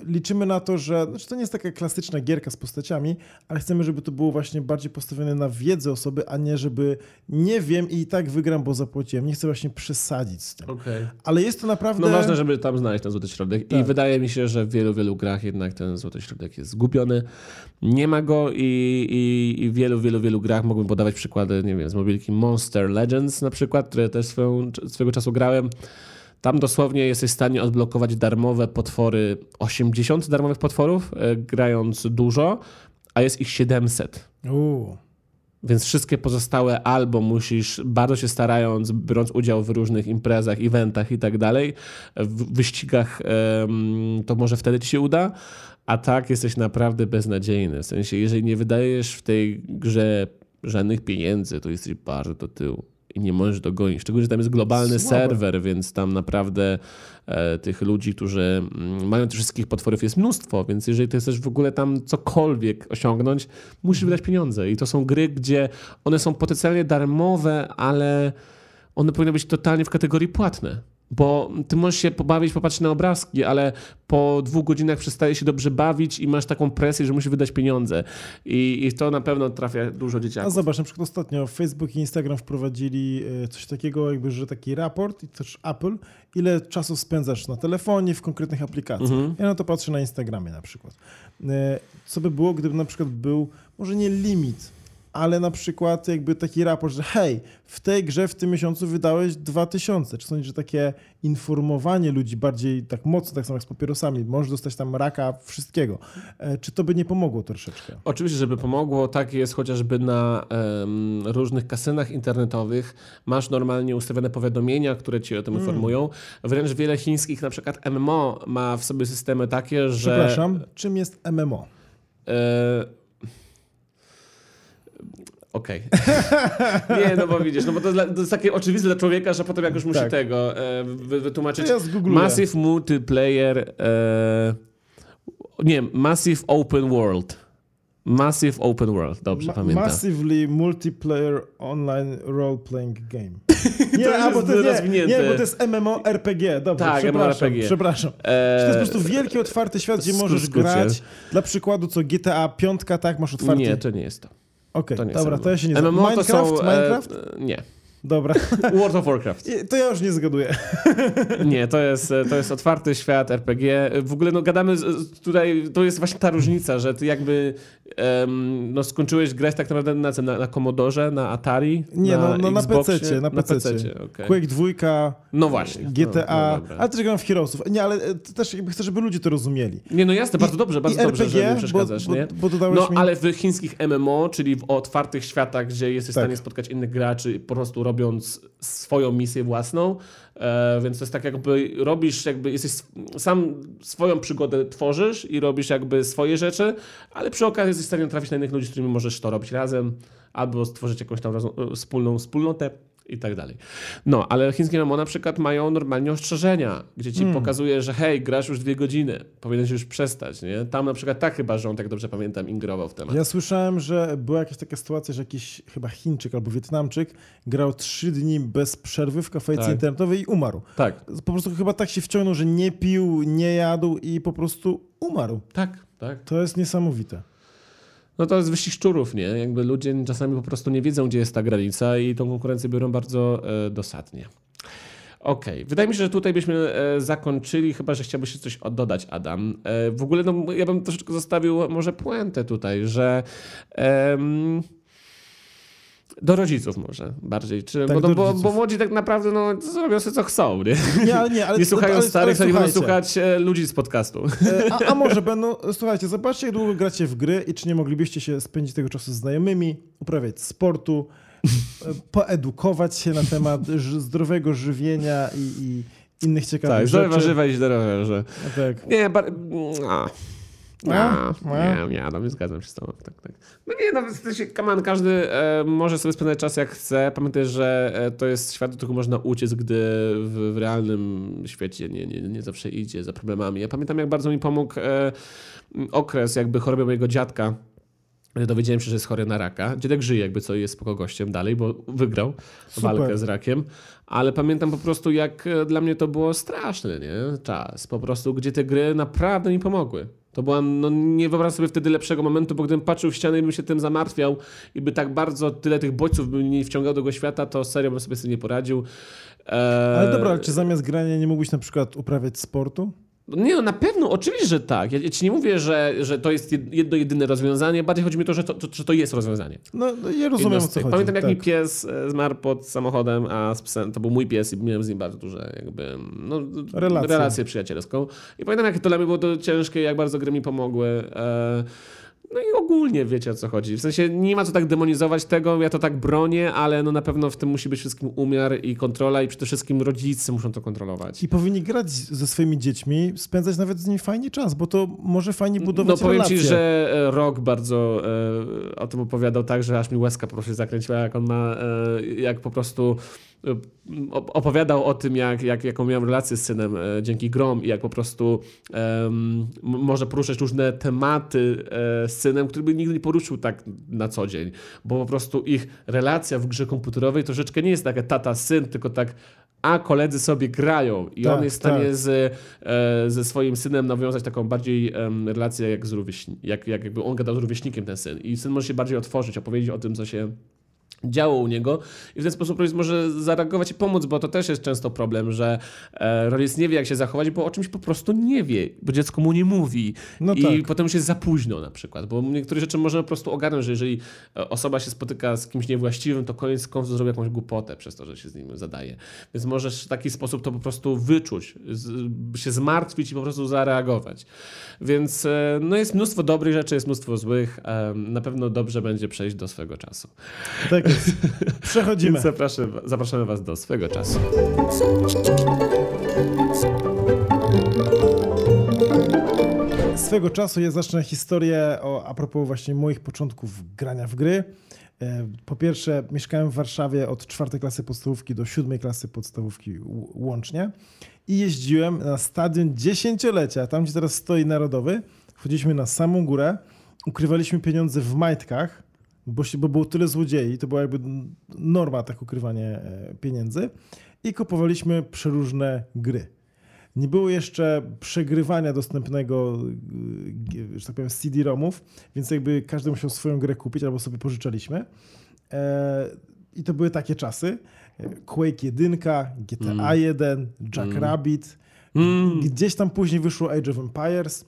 liczymy na to, że znaczy to nie jest taka klasyczna gierka z postaciami, ale chcemy, żeby to było właśnie bardziej postawione na wiedzę osoby, a nie żeby nie wiem i i tak wygram, bo zapłaciłem. Nie chcę właśnie przesadzić z tym. Okej. Ale jest to naprawdę... No ważne, żeby tam znaleźć ten złoty środek. I Tak. wydaje mi się, że w wielu, wielu grach jednak ten złoty środek jest zgubiony. Nie ma go i, i, i w wielu, wielu, wielu grach mógłbym podawać przykłady, nie wiem, z mobilki Monster Legends na przykład, które też swoją, swego czasu grałem. Tam dosłownie jesteś w stanie odblokować darmowe potwory, 80 darmowych potworów, e, grając dużo, a jest ich 700. Uuu. Więc wszystkie pozostałe albo musisz, bardzo się starając, biorąc udział w różnych imprezach, eventach i tak dalej, w wyścigach, to może wtedy ci się uda, a tak jesteś naprawdę beznadziejny. W sensie, jeżeli nie wydajesz w tej grze żadnych pieniędzy, to jesteś bardzo do tyłu i nie możesz dogonić. Szczególnie, że tam jest globalny Słabe. serwer, więc tam naprawdę e, tych ludzi, którzy mm, mają tych wszystkich potworów jest mnóstwo, więc jeżeli ty chcesz w ogóle tam cokolwiek osiągnąć, musisz wydać pieniądze. I to są gry, gdzie one są potencjalnie darmowe, ale one powinny być totalnie w kategorii płatne. Bo ty możesz się pobawić, popatrzeć na obrazki, ale po dwóch godzinach przestaje się dobrze bawić i masz taką presję, że musisz wydać pieniądze. I, i to na pewno trafia dużo A dzieciaków. zobacz, na przykład ostatnio Facebook i Instagram wprowadzili e, coś takiego, jakby, że taki raport i też Apple, ile czasu spędzasz na telefonie, w konkretnych aplikacjach. Mhm. Ja na to patrzę na Instagramie na przykład. E, Co by było, gdyby na przykład był, może nie limit, ale na przykład jakby taki raport, że hej, w tej grze w tym miesiącu wydałeś 2000. Czy sądzisz, że takie informowanie ludzi bardziej tak mocno, tak samo jak z papierosami, możesz dostać tam raka wszystkiego. E, Czy to by nie pomogło troszeczkę? Oczywiście, żeby pomogło, tak jest chociażby na em, różnych kasynach internetowych. Masz normalnie ustawione powiadomienia, które ci o tym informują. Wręcz wiele chińskich, na przykład MMO, ma w sobie systemy takie, że. Przepraszam, czym jest MMO? E... Okej. [laughs] Nie, no bo widzisz, no bo to, dla, to jest takie oczywiste dla człowieka, że potem jak już musi Tak. tego e, wy, wytłumaczyć. Ja. Massive Multiplayer. E... Nie, Massive Open World. Massive Open World, dobrze Ma- pamiętam. Massively multiplayer online role-playing game. [laughs] Nie, To a, bo to, nie, nie, bo to jest MMORPG. Dobrze, Tak, przepraszam, MMORPG. przepraszam. E, To jest po prostu wielki, otwarty świat, gdzie możesz grać. Dla przykładu, co GTA 5, tak, masz otwarty. Nie, to nie jest to. Okej, jest dobra, to ja się nie znam. MMO Minecraft? są... Minecraft? E, nie. Dobra. [laughs] World of Warcraft. To ja już nie zgaduję. [laughs] Nie, to jest, to jest otwarty świat RPG. W ogóle no gadamy tutaj, to jest właśnie ta różnica, że ty jakby em, no, skończyłeś grać tak naprawdę na, na, na Commodore, na Atari, Nie, na no, no na Xboxie, PC-cie, na PC-cie. okej. Quake 2, No właśnie. GTA, No, no ale też gram w Heroesów. Nie, ale e, też jakby chcę, żeby ludzie to rozumieli. Nie, no jasne, bardzo dobrze, bardzo dobrze, RPG, że mi bo, przeszkadzasz, bo, nie? bo dodałeś No, mi... ale w chińskich MMO, czyli w otwartych światach, gdzie jesteś w Tak. stanie spotkać innych graczy, po prostu robiąc swoją misję własną, e, więc to jest tak jakby robisz, jakby jesteś sam swoją przygodę tworzysz i robisz jakby swoje rzeczy, ale przy okazji jesteś w stanie trafić na innych ludzi, z którymi możesz to robić razem, albo stworzyć jakąś tam e, wspólną wspólnotę i tak dalej. No, ale chińskie MMO na przykład mają normalnie ostrzeżenia, gdzie ci pokazuje, że hej, grasz już dwie godziny, powinieneś już przestać, nie? Tam na przykład tak chyba rząd, jak dobrze pamiętam, ingerował w temat. Ja słyszałem, że była jakaś taka sytuacja, że jakiś chyba Chińczyk albo Wietnamczyk grał trzy dni bez przerwy w kafejce Tak. internetowej i umarł. Tak, Po prostu chyba tak się wciągnął, że nie pił, nie jadł i po prostu umarł. tak, tak. To jest niesamowite. No to jest wyścig szczurów, nie? Jakby ludzie czasami po prostu nie wiedzą, gdzie jest ta granica i tą konkurencję biorą bardzo e, dosadnie. Okej, wydaje mi się, że tutaj byśmy e, zakończyli, chyba że chciałbyś jeszcze coś dodać, Adam. E, w ogóle no, ja bym troszeczkę zostawił może puentę tutaj, że em, Do rodziców może bardziej. Czy, Tak, bo, bo, bo młodzi tak naprawdę no, robią sobie co chcą, nie? Nie, nie, ale, Nie słuchają ale, starych, ale, będą słuchajcie. słuchać e, ludzi z podcastu. E, A, a może będą, słuchajcie, zobaczcie jak długo gracie w gry i czy nie moglibyście się spędzić tego czasu z znajomymi, uprawiać sportu, e, poedukować się na temat zdrowego żywienia i, i innych ciekawych Tak, rzeczy. zdrowe warzywa i zdrowe że Tak. Nie, bar... A. A? No, A? nie, nie, no zgadzam się z tobą. Tak, tak. No nie, no w sensie, każdy e, może sobie spędzać czas jak chce. Pamiętaj, że e, to jest świat, do którego można uciec, gdy w, w realnym świecie nie, nie, nie zawsze idzie za problemami. Ja pamiętam, jak bardzo mi pomógł e, okres jakby choroby mojego dziadka. Dowiedziałem się, że jest chory na raka. Dziadek żyje jakby co jest spoko gościem dalej, bo wygrał Super. walkę z rakiem. Ale pamiętam po prostu, jak e, dla mnie to było straszny nie? czas. Po prostu, gdzie te gry naprawdę mi pomogły. To była, no nie wyobrażam sobie wtedy lepszego momentu, bo gdybym patrzył w ścianę i bym się tym zamartwiał i by tak bardzo tyle tych bodźców by mnie wciągał do tego świata, to serio bym sobie z tym nie poradził. Eee, Ale dobra, czy zamiast grania nie mógłbyś na przykład uprawiać sportu? Nie, no na pewno, oczywiście, że tak. Ja, ja ci nie mówię, że, że to jest jed- jedno jedyne rozwiązanie, bardziej chodzi mi o to, że to, to, że to jest rozwiązanie. No, no ja rozumiem Jedno o co chodzi. Pamiętam, jak tak. mi pies e, zmarł pod samochodem, a z psem, to był mój pies i miałem z nim bardzo duże jakby, no, Relacje. relację przyjacielską. I pamiętam, jak to dla mnie było to ciężkie, jak bardzo gry mi pomogły. E, no i ogólnie wiecie o co chodzi. W sensie nie ma co tak demonizować tego, ja to tak bronię, ale no na pewno w tym musi być wszystkim umiar i kontrola i przede wszystkim rodzice muszą to kontrolować. I powinni grać ze swoimi dziećmi, spędzać nawet z nimi fajnie czas, bo to może fajnie No budować powiem relacje. ci, że e, Rock bardzo e, o tym opowiadał tak, że aż mi łezka po prostu zakręciła, jak on ma, e, jak po prostu opowiadał o tym, jak, jak, jaką miał relację z synem e, dzięki grom i jak po prostu em, m- może poruszać różne tematy e, z synem, który by nigdy nie poruszył tak na co dzień, bo po prostu ich relacja w grze komputerowej troszeczkę nie jest taka tata-syn, tylko tak a koledzy sobie grają i Tak, on jest w stanie tak. z, e, ze swoim synem nawiązać taką bardziej relację jak z rówieśni- jak, jak jakby on gadał z rówieśnikiem ten syn i syn może się bardziej otworzyć, opowiedzieć o tym, co się działo u niego i w ten sposób rodzic może zareagować i pomóc, bo to też jest często problem, że e, rodzic nie wie, jak się zachować, bo o czymś po prostu nie wie, bo dziecko mu nie mówi No i tak. potem już jest za późno na przykład, bo niektóre rzeczy można po prostu ogarnąć, że jeżeli e, osoba się spotyka z kimś niewłaściwym, to koniec końców zrobi jakąś głupotę przez to, że się z nim zadaje. Więc możesz w taki sposób to po prostu wyczuć, się zmartwić i po prostu zareagować. Więc e, no jest mnóstwo dobrych rzeczy, jest mnóstwo złych. Na pewno dobrze będzie przejść do swego czasu. Tak Przechodzimy. Więc zapraszamy, zapraszamy Was do swego czasu. Swego czasu ja zacznę historię o, a propos właśnie moich początków grania w gry. E, Po pierwsze, mieszkałem w Warszawie od czwartej klasy podstawówki do siódmej klasy podstawówki łącznie i jeździłem na stadion dziesięciolecia, tam gdzie teraz stoi Narodowy. Wchodziliśmy na samą górę, ukrywaliśmy pieniądze w majtkach, bo, się, bo było tyle złodziei, to była jakby norma tak ukrywanie e, pieniędzy i kupowaliśmy przeróżne gry. Nie było jeszcze przegrywania dostępnego, y, że tak powiem, CD-ROMów, więc jakby każdy musiał swoją grę kupić albo sobie pożyczaliśmy. E, I to były takie czasy. E, Quake 1, GTA 1, Jack Rabbit. Mm. Gdzieś tam później wyszło Age of Empires.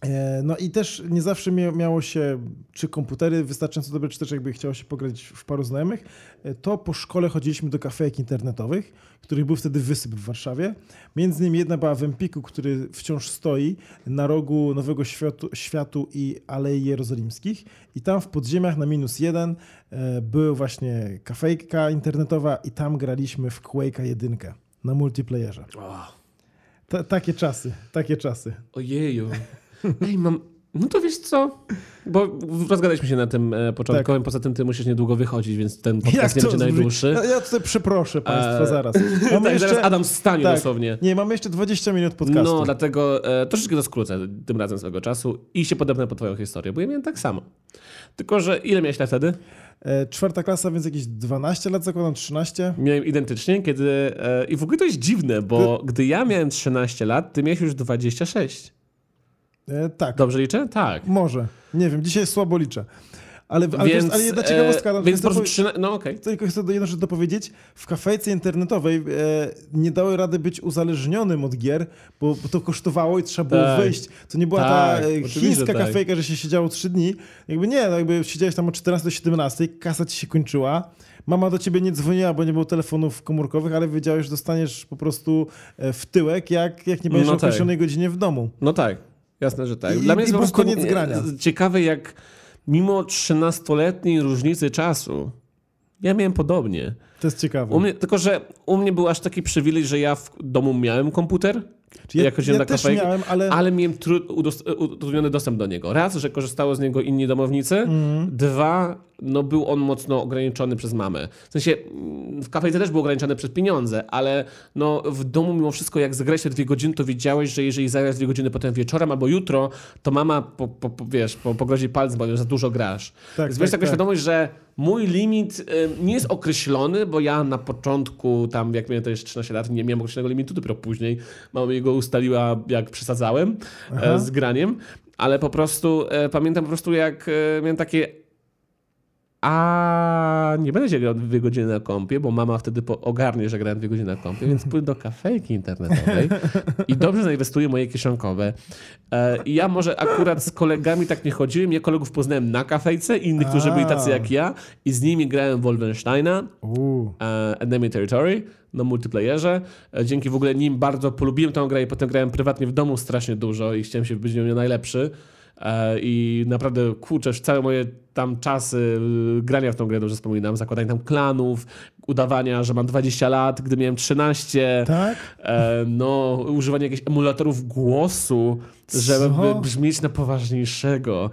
E, No i też nie zawsze mia- miało się, czy komputery wystarczająco dobre, czy też jakby chciało się pograć w paru znajomych, e, to po szkole chodziliśmy do kafejek internetowych, których był wtedy wysyp w Warszawie. Między innymi jedna była w Empiku, który wciąż stoi na rogu Nowego Światu, Światu i Alei Jerozolimskich. I tam w podziemiach na minus jeden e, była właśnie kafejka internetowa i tam graliśmy w Quake'a 1 na multiplayerze. Ta, takie czasy, takie czasy. Ojeju. Ej, mam... No to wiesz co? Bo rozgadaliśmy się na tym e, początkowym, poza tym ty musisz niedługo wychodzić, więc ten [laughs] podcast nie będzie najdłuższy. Ja, ja tutaj przeproszę Państwa E, zaraz. [laughs] tak, zaraz Adam wstanie tak. dosłownie. Nie, mamy jeszcze 20 minut podcastu. No, dlatego e, troszeczkę to skrócę tym razem swego czasu i się podepnę po twoją historię, bo ja miałem tak samo. Tylko, że ile miałeś lat wtedy? E, czwarta klasa, więc jakieś 12 lat, zakładam 13. Miałem identycznie, kiedy... E, I w ogóle to jest dziwne, bo gdy ja miałem 13 lat, ty miałeś już 26. E, tak, Dobrze liczę? Tak. może. Nie wiem, dzisiaj słabo liczę. Ale, ale, więc, ale jedna ciekawostka. E, więc po prostu trzy, no okej. Okay. Tylko chcę jedną rzecz dopowiedzieć. W kafejce internetowej e, nie dały rady być uzależnionym od gier, bo, bo to kosztowało i trzeba było tak. wyjść. To nie była tak, ta e, chińska tak. kafejka, że się siedziało trzy dni. Jakby nie, no jakby siedziałeś tam od 14 do 17, kasa ci się kończyła. Mama do ciebie nie dzwoniła, bo nie było telefonów komórkowych, ale wiedziałeś, że dostaniesz po prostu e, w tyłek, jak, jak nie będziesz no o tak. określonej godzinie w domu. No tak, jasne, że tak. I, Dla mnie jest po koniec grania. Ciekawe, jak mimo 13-letniej różnicy czasu, ja miałem podobnie. To jest ciekawe. U mnie, tylko, że u mnie był aż taki przywilej, że ja w domu miałem komputer, ja, chodziłem ja na kafejkę, miałem, ale... ale miałem utrudniony dostęp do niego. Raz, że korzystało z niego inni domownicy. Mm. Dwa, no był on mocno ograniczony przez mamę. W sensie w kafejce też był ograniczony przez pieniądze, ale no w domu mimo wszystko jak zagrałeś te dwie godziny, to wiedziałeś, że jeżeli zagrasz dwie godziny potem wieczorem albo jutro, to mama po, po, po wiesz, po, pogrozi palcem, bo za dużo grasz. Tak, Więc tak, taką tak. świadomość, że mój limit y, nie jest określony, bo ja na początku, tam jak miałem to jeszcze 13 lat, nie miałem określonego limitu, dopiero później mama mi go ustaliła, jak przesadzałem e, Aha. z graniem. Ale po prostu e, pamiętam po prostu, jak e, miałem takie a nie będę się grał dwie godziny na kompie, bo mama wtedy ogarnie, że grałem dwie godziny na kompie, więc pójdę do kafejki internetowej i dobrze zainwestuję moje kieszonkowe. E, I ja może akurat z kolegami tak nie chodziłem. Ja kolegów poznałem na kafejce, innych, którzy byli tacy jak ja i z nimi grałem Wolfensteina, uh. Enemy Territory na multiplayerze. E, dzięki w ogóle nim bardzo polubiłem tę grę i potem grałem prywatnie w domu strasznie dużo i chciałem się być nią najlepszy. E, I naprawdę, kurczę, całe moje tam czasy y, grania w tą grę, dobrze wspominam, zakładanie tam klanów, udawania, że mam 20 lat, gdy miałem 13. Tak? E, no, używanie jakichś emulatorów głosu, żeby brzmieć na poważniejszego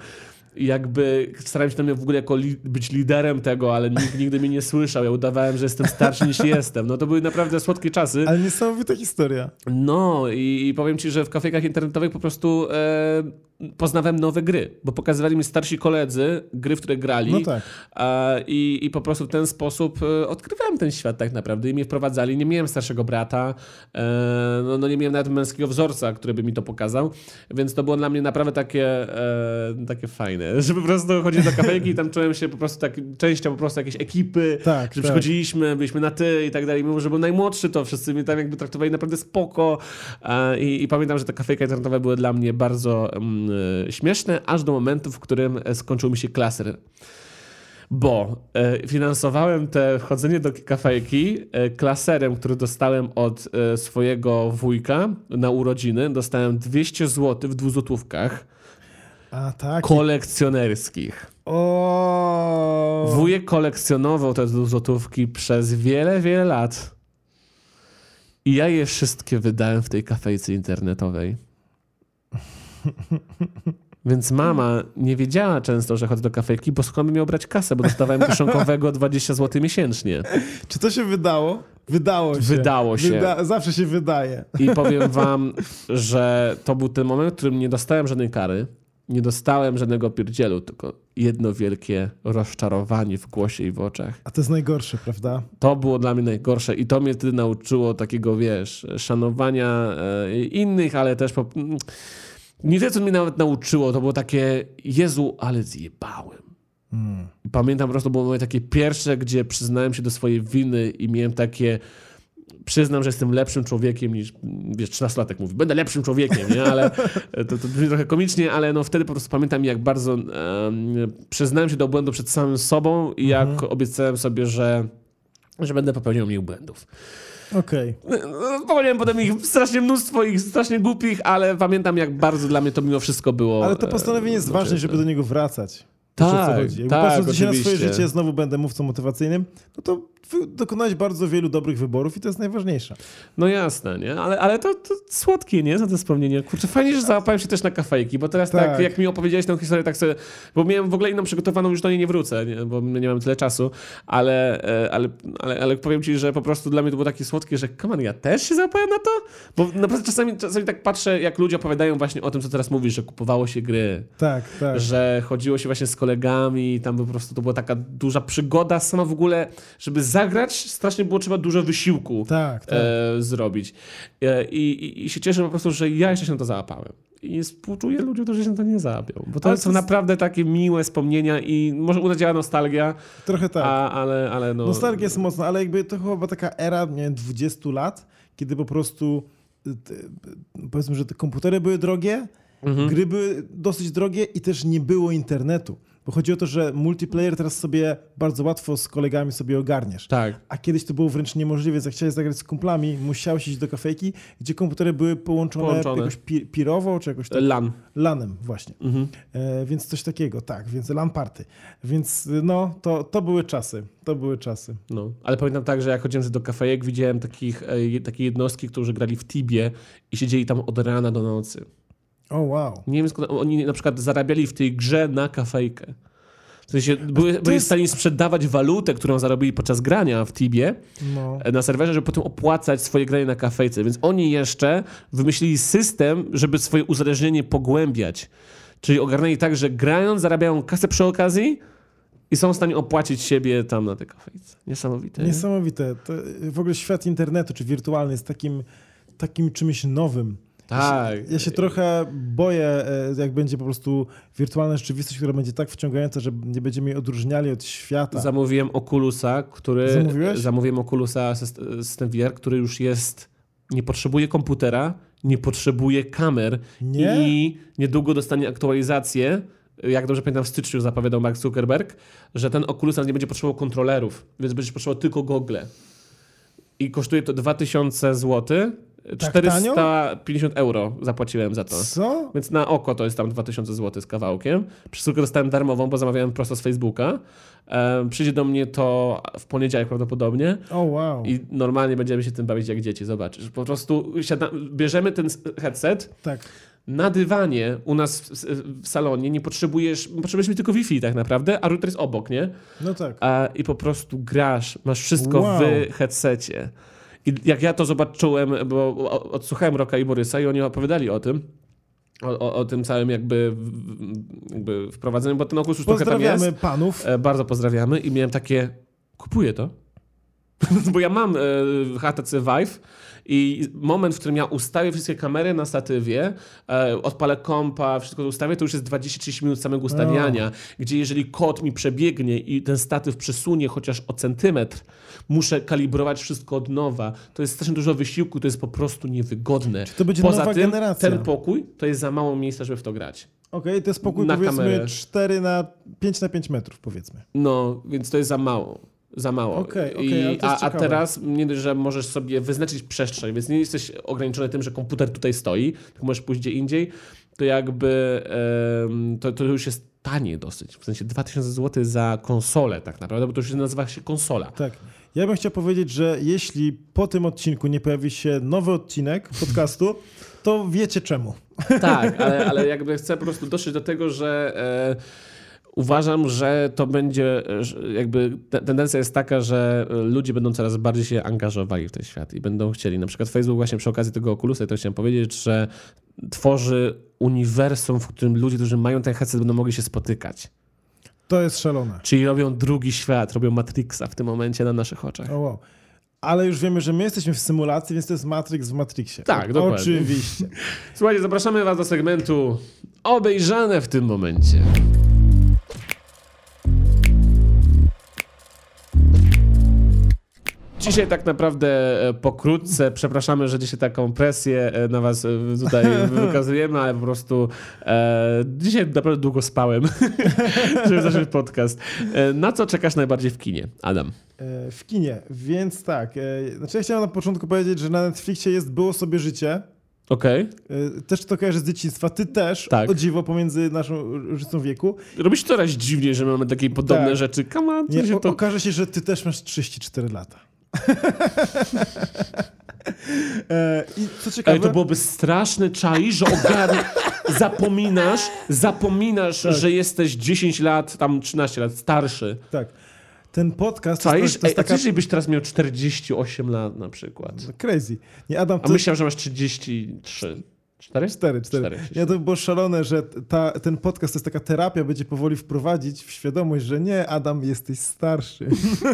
jakby starałem się tam w ogóle jako li być liderem tego, ale nikt nigdy mnie nie słyszał. Ja udawałem, że jestem starszy niż jestem. No to były naprawdę słodkie czasy. Ale niesamowita historia. No i, i powiem ci, że w kafejkach internetowych po prostu e, poznawałem nowe gry, bo pokazywali mi starsi koledzy gry, w które grali no tak. i, i po prostu w ten sposób e, odkrywałem ten świat tak naprawdę i mnie wprowadzali. Nie miałem starszego brata, e, no, no, nie miałem nawet męskiego wzorca, który by mi to pokazał, więc to było dla mnie naprawdę takie, e, takie fajne, [laughs] że po prostu chodzić do kafejki i tam czułem się po prostu tak częścią po prostu jakiejś ekipy, tak, że tak. przychodziliśmy, byliśmy na ty i tak dalej. Mimo, że był najmłodszy, to wszyscy mnie tam jakby traktowali naprawdę spoko i, i, pamiętam, że te kafejki internetowe były dla mnie bardzo mm, śmieszne, aż do momentu, w którym e, skończył mi się klaser. Bo e, finansowałem te wchodzenie do kafejki klaserem, który dostałem od swojego wujka na urodziny. Dostałem 200 zł w dwuzłotówkach. A, tak. Kolekcjonerskich. O. Wujek kolekcjonował te złotówki przez wiele, wiele lat. I ja je wszystkie wydałem w tej kafejce internetowej. [laughs] Więc mama nie wiedziała często, że chodzę do kafejki, bo skąd miał brać kasę, bo dostawałem kieszonkowego 20 zł miesięcznie. Czy to się wydało? Wydało się. Wydało się. Wyda zawsze się wydaje. I powiem wam, że to był ten moment, w którym nie dostałem żadnej kary, nie dostałem żadnego pierdzielu, tylko jedno wielkie rozczarowanie w głosie i w oczach. A to jest najgorsze, prawda? To było dla mnie najgorsze i to mnie wtedy nauczyło takiego, wiesz, szanowania e, innych, ale też po nie tyle, co mnie nawet nauczyło, to było takie, Jezu, ale zjebałem. Hmm. Pamiętam po prostu, było moje takie pierwsze, gdzie przyznałem się do swojej winy i miałem takie, przyznam, że jestem lepszym człowiekiem niż, wiesz, 13-latek mówi, będę lepszym człowiekiem, nie? Ale to, to brzmi trochę komicznie, ale no wtedy po prostu pamiętam, jak bardzo um, przyznałem się do błędu przed samym sobą i jak mhm. obiecałem sobie, że, że będę popełniał mniej błędów. Okej. Okay. Potem ich strasznie mnóstwo, ich strasznie głupich, ale pamiętam jak bardzo dla mnie to mimo wszystko było... Ale to postanowienie jest e, ważne, żeby do niego wracać. Tak, Jakby tak, patrząc na swoje życie, znowu będę mówcą motywacyjnym, no to dokonałeś bardzo wielu dobrych wyborów i to jest najważniejsze. No jasne, nie? Ale, ale to, to słodkie, nie? Za to wspomnienie. Kurczę, fajnie, że załapałem się też na kafejki, bo teraz tak. tak, jak mi opowiedziałeś tę historię, tak sobie, bo miałem w ogóle inną przygotowaną, już do niej nie wrócę, nie? bo nie mam tyle czasu, ale, e, ale, ale, ale powiem ci, że po prostu dla mnie to było takie słodkie, że on, ja też się załapałem na to? Bo naprawdę czasami, czasami tak patrzę, jak ludzie opowiadają właśnie o tym, co teraz mówisz, że kupowało się gry. Tak, tak. Że chodziło się właśnie z kolegami kolegami, tam po prostu to była taka duża przygoda sama w ogóle, żeby zagrać, strasznie było trzeba dużo wysiłku Tak, tak. e, zrobić. E, i, i, się cieszę po prostu, że ja jeszcze się na to załapałem. I współczuję ludziom, którzy się na to nie załapią. Bo to Ale są to naprawdę takie miłe wspomnienia i może uderzyła nostalgia, Trochę tak. a, ale, ale no... Nostalgia jest mocna, ale jakby to chyba była taka era, nie wiem, 20 lat, kiedy po prostu y, y, powiedzmy, że te komputery były drogie, Mhm. gry były dosyć drogie i też nie było internetu. Bo chodzi o to, że multiplayer teraz sobie bardzo łatwo z kolegami sobie ogarniesz. Tak. A kiedyś to było wręcz niemożliwe, więc jak chciałeś zagrać z kumplami, musiałeś iść do kafejki, gdzie komputery były połączone, Połączone. jakoś pi pirowo, czy jakoś tak, LAN. lanem właśnie. Mhm. E, więc coś takiego, tak, więc LAN party. Więc no, to, to były czasy, to były czasy. No, ale pamiętam tak, że jak chodziłem do kafejek, widziałem takich, e, takie jednostki, którzy grali w Tibie i siedzieli tam od rana do nocy. O, wow. Nie wiem skąd, oni na przykład zarabiali w tej grze na kafejkę. W sensie były, byli jest- w stanie sprzedawać walutę, którą zarobili podczas grania w Tibie No. e, na serwerze, żeby potem opłacać swoje granie na kafejce. Więc oni jeszcze wymyślili system, żeby swoje uzależnienie pogłębiać. Czyli ogarnęli tak, że grając zarabiają kasę przy okazji i są w stanie opłacić siebie tam na tej kafejce. Niesamowite. nie? Niesamowite. To w ogóle świat internetu, czy wirtualny, jest takim, takim czymś nowym. Tak. Ja się trochę boję, e, jak będzie po prostu wirtualna rzeczywistość, która będzie tak wciągająca, że nie będziemy jej odróżniali od świata. Zamówiłem Oculusa, który... Zamówiłeś? Zamówiłem Oculusa syst- system VR, który już jest... Nie potrzebuje komputera, nie potrzebuje kamer Nie? i niedługo dostanie aktualizację. Jak dobrze pamiętam, w styczniu zapowiadał Mark Zuckerberg, że ten Oculus nie będzie potrzebował kontrolerów, więc będziesz potrzebował tylko gogle. I kosztuje to 2000 zł. Tak 450 euro zapłaciłem za to. Co? Więc na oko to jest tam 2000 zł z kawałkiem. Przesyłkę dostałem darmową, bo zamawiałem prosto z Facebooka. Przyjdzie do mnie to w poniedziałek prawdopodobnie O, wow. i normalnie będziemy się tym bawić jak dzieci. Zobaczysz. Po prostu siada, bierzemy ten headset Tak. na dywanie u nas w, w salonie. Nie potrzebujesz, potrzebujesz mieć tylko Wi-Fi tak naprawdę, a router jest obok, nie? No tak. A, I po prostu grasz, masz wszystko Wow. w headsetie. I jak ja to zobaczyłem, bo odsłuchałem Roka i Borysa i oni opowiadali o tym, o, o, o tym całym jakby, jakby wprowadzeniu, bo ten Oculus już trochę tam Pozdrawiamy jest. panów. E, Bardzo pozdrawiamy i miałem takie, kupuję to. [laughs] Bo ja mam e, HTC Vive i moment, w którym ja ustawię wszystkie kamery na statywie, e, odpalę kompa, wszystko to ustawię, to już jest 20-30 minut samego ustawiania, gdzie jeżeli kod mi przebiegnie i ten statyw przesunie chociaż o centymetr, muszę kalibrować wszystko od nowa. To jest strasznie dużo wysiłku, to jest po prostu niewygodne. to będzie Poza nowa tym, generacja? ten pokój to jest za mało miejsca, żeby w to grać. Okej, to jest pokój na powiedzmy kamerę. 4 na 5 na 5 metrów powiedzmy. No, więc to jest za mało. Za mało. Okej, okej, I, a, a teraz nie dość, że możesz sobie wyznaczyć przestrzeń, więc nie jesteś ograniczony tym, że komputer tutaj stoi, tylko możesz pójść gdzie indziej, to jakby em, to, to już jest tanie dosyć. W sensie 2000 zł za konsolę tak naprawdę, bo to już nazywa się konsola. Tak. Ja bym chciał powiedzieć, że jeśli po tym odcinku nie pojawi się nowy odcinek podcastu, to wiecie czemu. Tak, ale, ale jakby chcę po prostu dotrzeć do tego, że e, uważam, że to będzie, jakby te- tendencja jest taka, że ludzie będą coraz bardziej się angażowali w ten świat i będą chcieli. Na przykład Facebook właśnie przy okazji tego Oculusa, i to chciałem powiedzieć, że tworzy uniwersum, w którym ludzie, którzy mają ten headset będą mogli się spotykać. To jest szalone. Czyli robią drugi świat, robią Matrixa w tym momencie na naszych oczach. O, wow. Ale już wiemy, że my jesteśmy w symulacji, więc to jest Matrix w Matrixie. Tak, dokładnie. Oczywiście. [laughs] Słuchajcie, zapraszamy Was do segmentu obejrzane w tym momencie. Dzisiaj tak naprawdę e, pokrótce, przepraszamy, że dzisiaj taką presję e, na was e, tutaj [laughs] wykazujemy, ale po prostu e, dzisiaj naprawdę długo spałem, [laughs] żeby zacząć podcast. Na co czekasz najbardziej w kinie, Adam? W kinie, więc tak. Znaczy ja chciałem na początku powiedzieć, że na Netflixie jest Było sobie życie. Okej. E, Też to kojarzę z dzieciństwa. Ty też, Tak. o dziwo, pomiędzy naszą różnicą wieku. Robisz coraz dziwniej, że mamy takie podobne Tak. rzeczy. Come on, Nie, się to... Okaże się, że ty też masz 34 lata. E, I co ciekawe... Ale to byłoby straszny czai, że ogarn... zapominasz, zapominasz, Tak. że jesteś 10 lat, tam 13 lat starszy. Tak. Ten podcast to Czaisz? jest, to Ej, jest a taka... co jeśli byś teraz miał 48 lat na przykład? Crazy. Nie, Adam, A to... myślałem, że masz 33. Cztery? Cztery, cztery. Cztery. Ja to było szalone, że ta, ten podcast to jest taka terapia, będzie powoli wprowadzić w świadomość, że nie, Adam, jesteś starszy.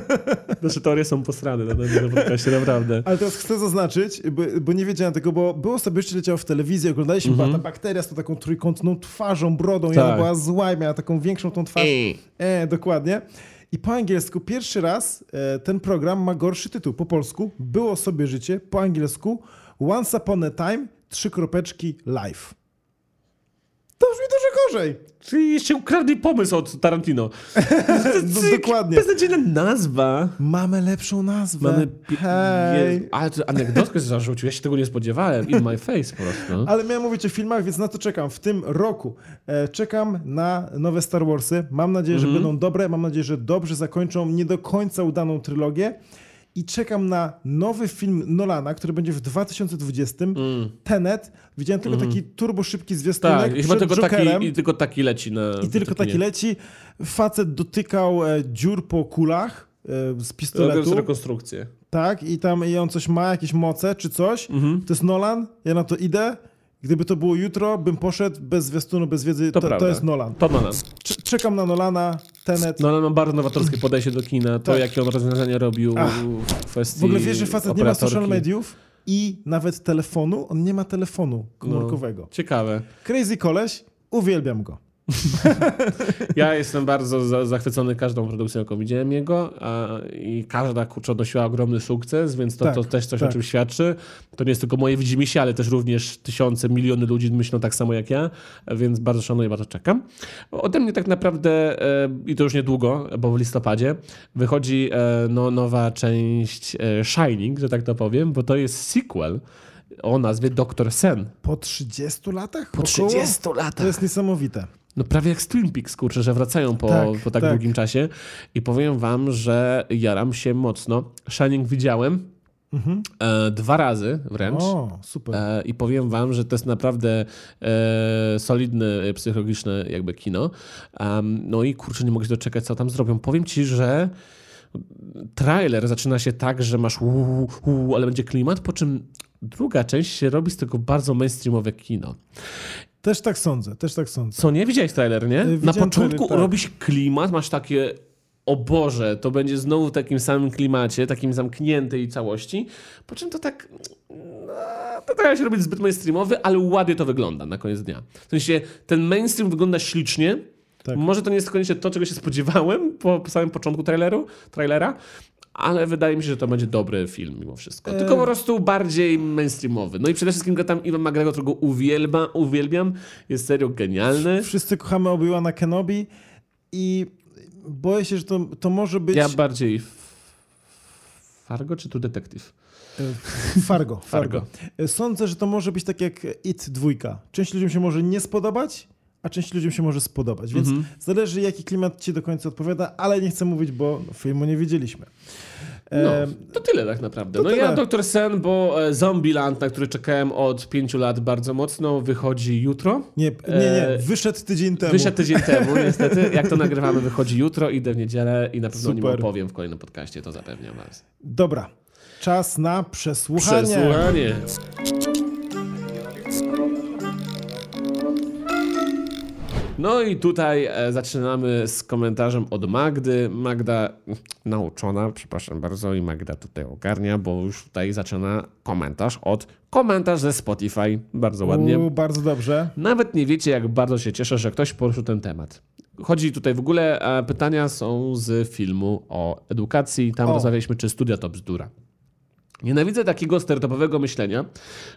[laughs] Nasze teorie są posrane na tym podcaście, naprawdę. Ale teraz chcę zaznaczyć, bo, bo nie wiedziałem tego, bo było sobie jeszcze leciało w telewizji, oglądaliśmy, Mhm. była ta bakteria z tą taką trójkątną twarzą, brodą i Tak. ona była zła i miała taką większą tą twarz. Ej. E, dokładnie. I po angielsku pierwszy raz e, ten program ma gorszy tytuł. Po polsku Było sobie życie, po angielsku Once Upon a Time, trzy kropeczki, live. To brzmi dużo gorzej. Czyli jeszcze ukradli pomysł od Tarantino. [laughs] No, dokładnie. Beznadziejna nazwa. Mamy lepszą nazwę. Mamy... Hej. Jezu, Ale to anegdotkę zarzucił, ja się tego nie spodziewałem. In my face po prostu. Ale miałem mówić o filmach, więc na to czekam. W tym roku e, czekam na nowe Star Warsy. Mam nadzieję, że Mhm. będą dobre. Mam nadzieję, że dobrze zakończą nie do końca udaną trylogię. I czekam na nowy film Nolana, który będzie w 2020. Tenet. Widziałem tylko taki turbo szybki zwiastunek Mm. Tak, i chyba tylko Jokerem. taki, i tylko taki leci na... I tylko taki leci. Facet dotykał e, dziur po kulach e, z pistoletu. Robiąc rekonstrukcję. Tak, i tam i on coś ma, jakieś moce czy coś. Mhm. To jest Nolan, ja na to idę. Gdyby to było jutro, bym poszedł bez zwiastunu, bez wiedzy. To To, to, jest Nolan. To Nolan. Cz- czekam na Nolana, Tenet. Nolan ma bardzo nowatorskie podejście do kina. To, Tak. jakie on rozwiązania robił Ach. w kwestii W ogóle wiesz, że facet nie ma social mediów i nawet telefonu. On nie ma telefonu komórkowego. No, ciekawe. Crazy koleś, uwielbiam go. [laughs] Ja jestem bardzo za, zachwycony każdą produkcją, jaką widziałem jego a, i każda kurczę odnosiła ogromny sukces, więc to, Tak, to też coś tak. o czym świadczy. To nie jest tylko moje widzimisię, ale też również tysiące, miliony ludzi myślą tak samo jak ja, więc bardzo szanuję, bardzo czekam. Ode mnie tak naprawdę, e, i to już niedługo, bo w listopadzie, wychodzi e, no, nowa część e, Shining, że tak to powiem, bo to jest sequel o nazwie Doktor Sen. Po 30 latach? Po Około? 30 To latach. jest niesamowite. No prawie jak z Twin Peaks, kurczę, że wracają po Tak, po tak, tak. długim czasie. I powiem wam, że jaram się mocno. Shining widziałem e, dwa razy wręcz. Mhm. O, super. E, I powiem wam, że to jest naprawdę e, solidne, psychologiczne jakby kino. No i kurczę, nie mogę się doczekać, co tam zrobią. Powiem ci, że trailer zaczyna się tak, że masz uu, uu, ale będzie klimat, po czym druga część się robi z tego bardzo mainstreamowe kino. Też tak sądzę, też tak sądzę. Co nie? Widziałeś trailer, nie? Na widziałem początku trailer, tak. robisz klimat, masz takie o Boże, to będzie znowu w takim samym klimacie, takim zamkniętej całości, po czym to tak no, to trochę się robi zbyt mainstreamowy, ale ładnie to wygląda na koniec dnia. W sensie ten mainstream wygląda ślicznie, Tak. może to nie jest koniecznie to, czego się spodziewałem po, po samym początku traileru, trailera, ale wydaje mi się, że to będzie dobry film mimo wszystko. Tylko po prostu bardziej mainstreamowy. No i przede wszystkim go tam Iwan McGregor, którego uwielba, uwielbiam, jest serio genialny. Wszyscy kochamy Obi-Wana Kenobi i boję się, że to, to może być... Ja bardziej Fargo czy tu detektyw? E, Fargo, Fargo. Fargo. E, Sądzę, że to może być tak jak It dwójka. Część ludziom się może nie spodobać, a część ludziom się może spodobać. Więc Mhm. zależy, jaki klimat ci do końca odpowiada, ale nie chcę mówić, bo filmu nie widzieliśmy. No, to tyle tak naprawdę. to No ja tyle. Doktor Sen, bo e, Zombieland, na który czekałem od pięciu lat bardzo mocno, wychodzi jutro. nie, nie, nie, E, wyszedł tydzień temu. Wyszedł tydzień temu, [laughs] niestety. Jak to nagrywamy, wychodzi jutro, idę w niedzielę i na pewno o nim Super. opowiem w kolejnym podcaście, to zapewniam was. Dobra, czas na przesłuchanie. Przesłuchanie. No i tutaj e, zaczynamy z komentarzem od Magdy. Magda nauczona, przepraszam bardzo, i Magda tutaj ogarnia, bo już tutaj zaczyna komentarz od komentarz ze Spotify. Bardzo ładnie. U, bardzo dobrze. Nawet nie wiecie, jak bardzo się cieszę, że ktoś poruszył ten temat. Chodzi tutaj w ogóle, e, pytania są z filmu o edukacji. Tam O. rozmawialiśmy, czy studia to bzdura. Nienawidzę takiego startupowego myślenia,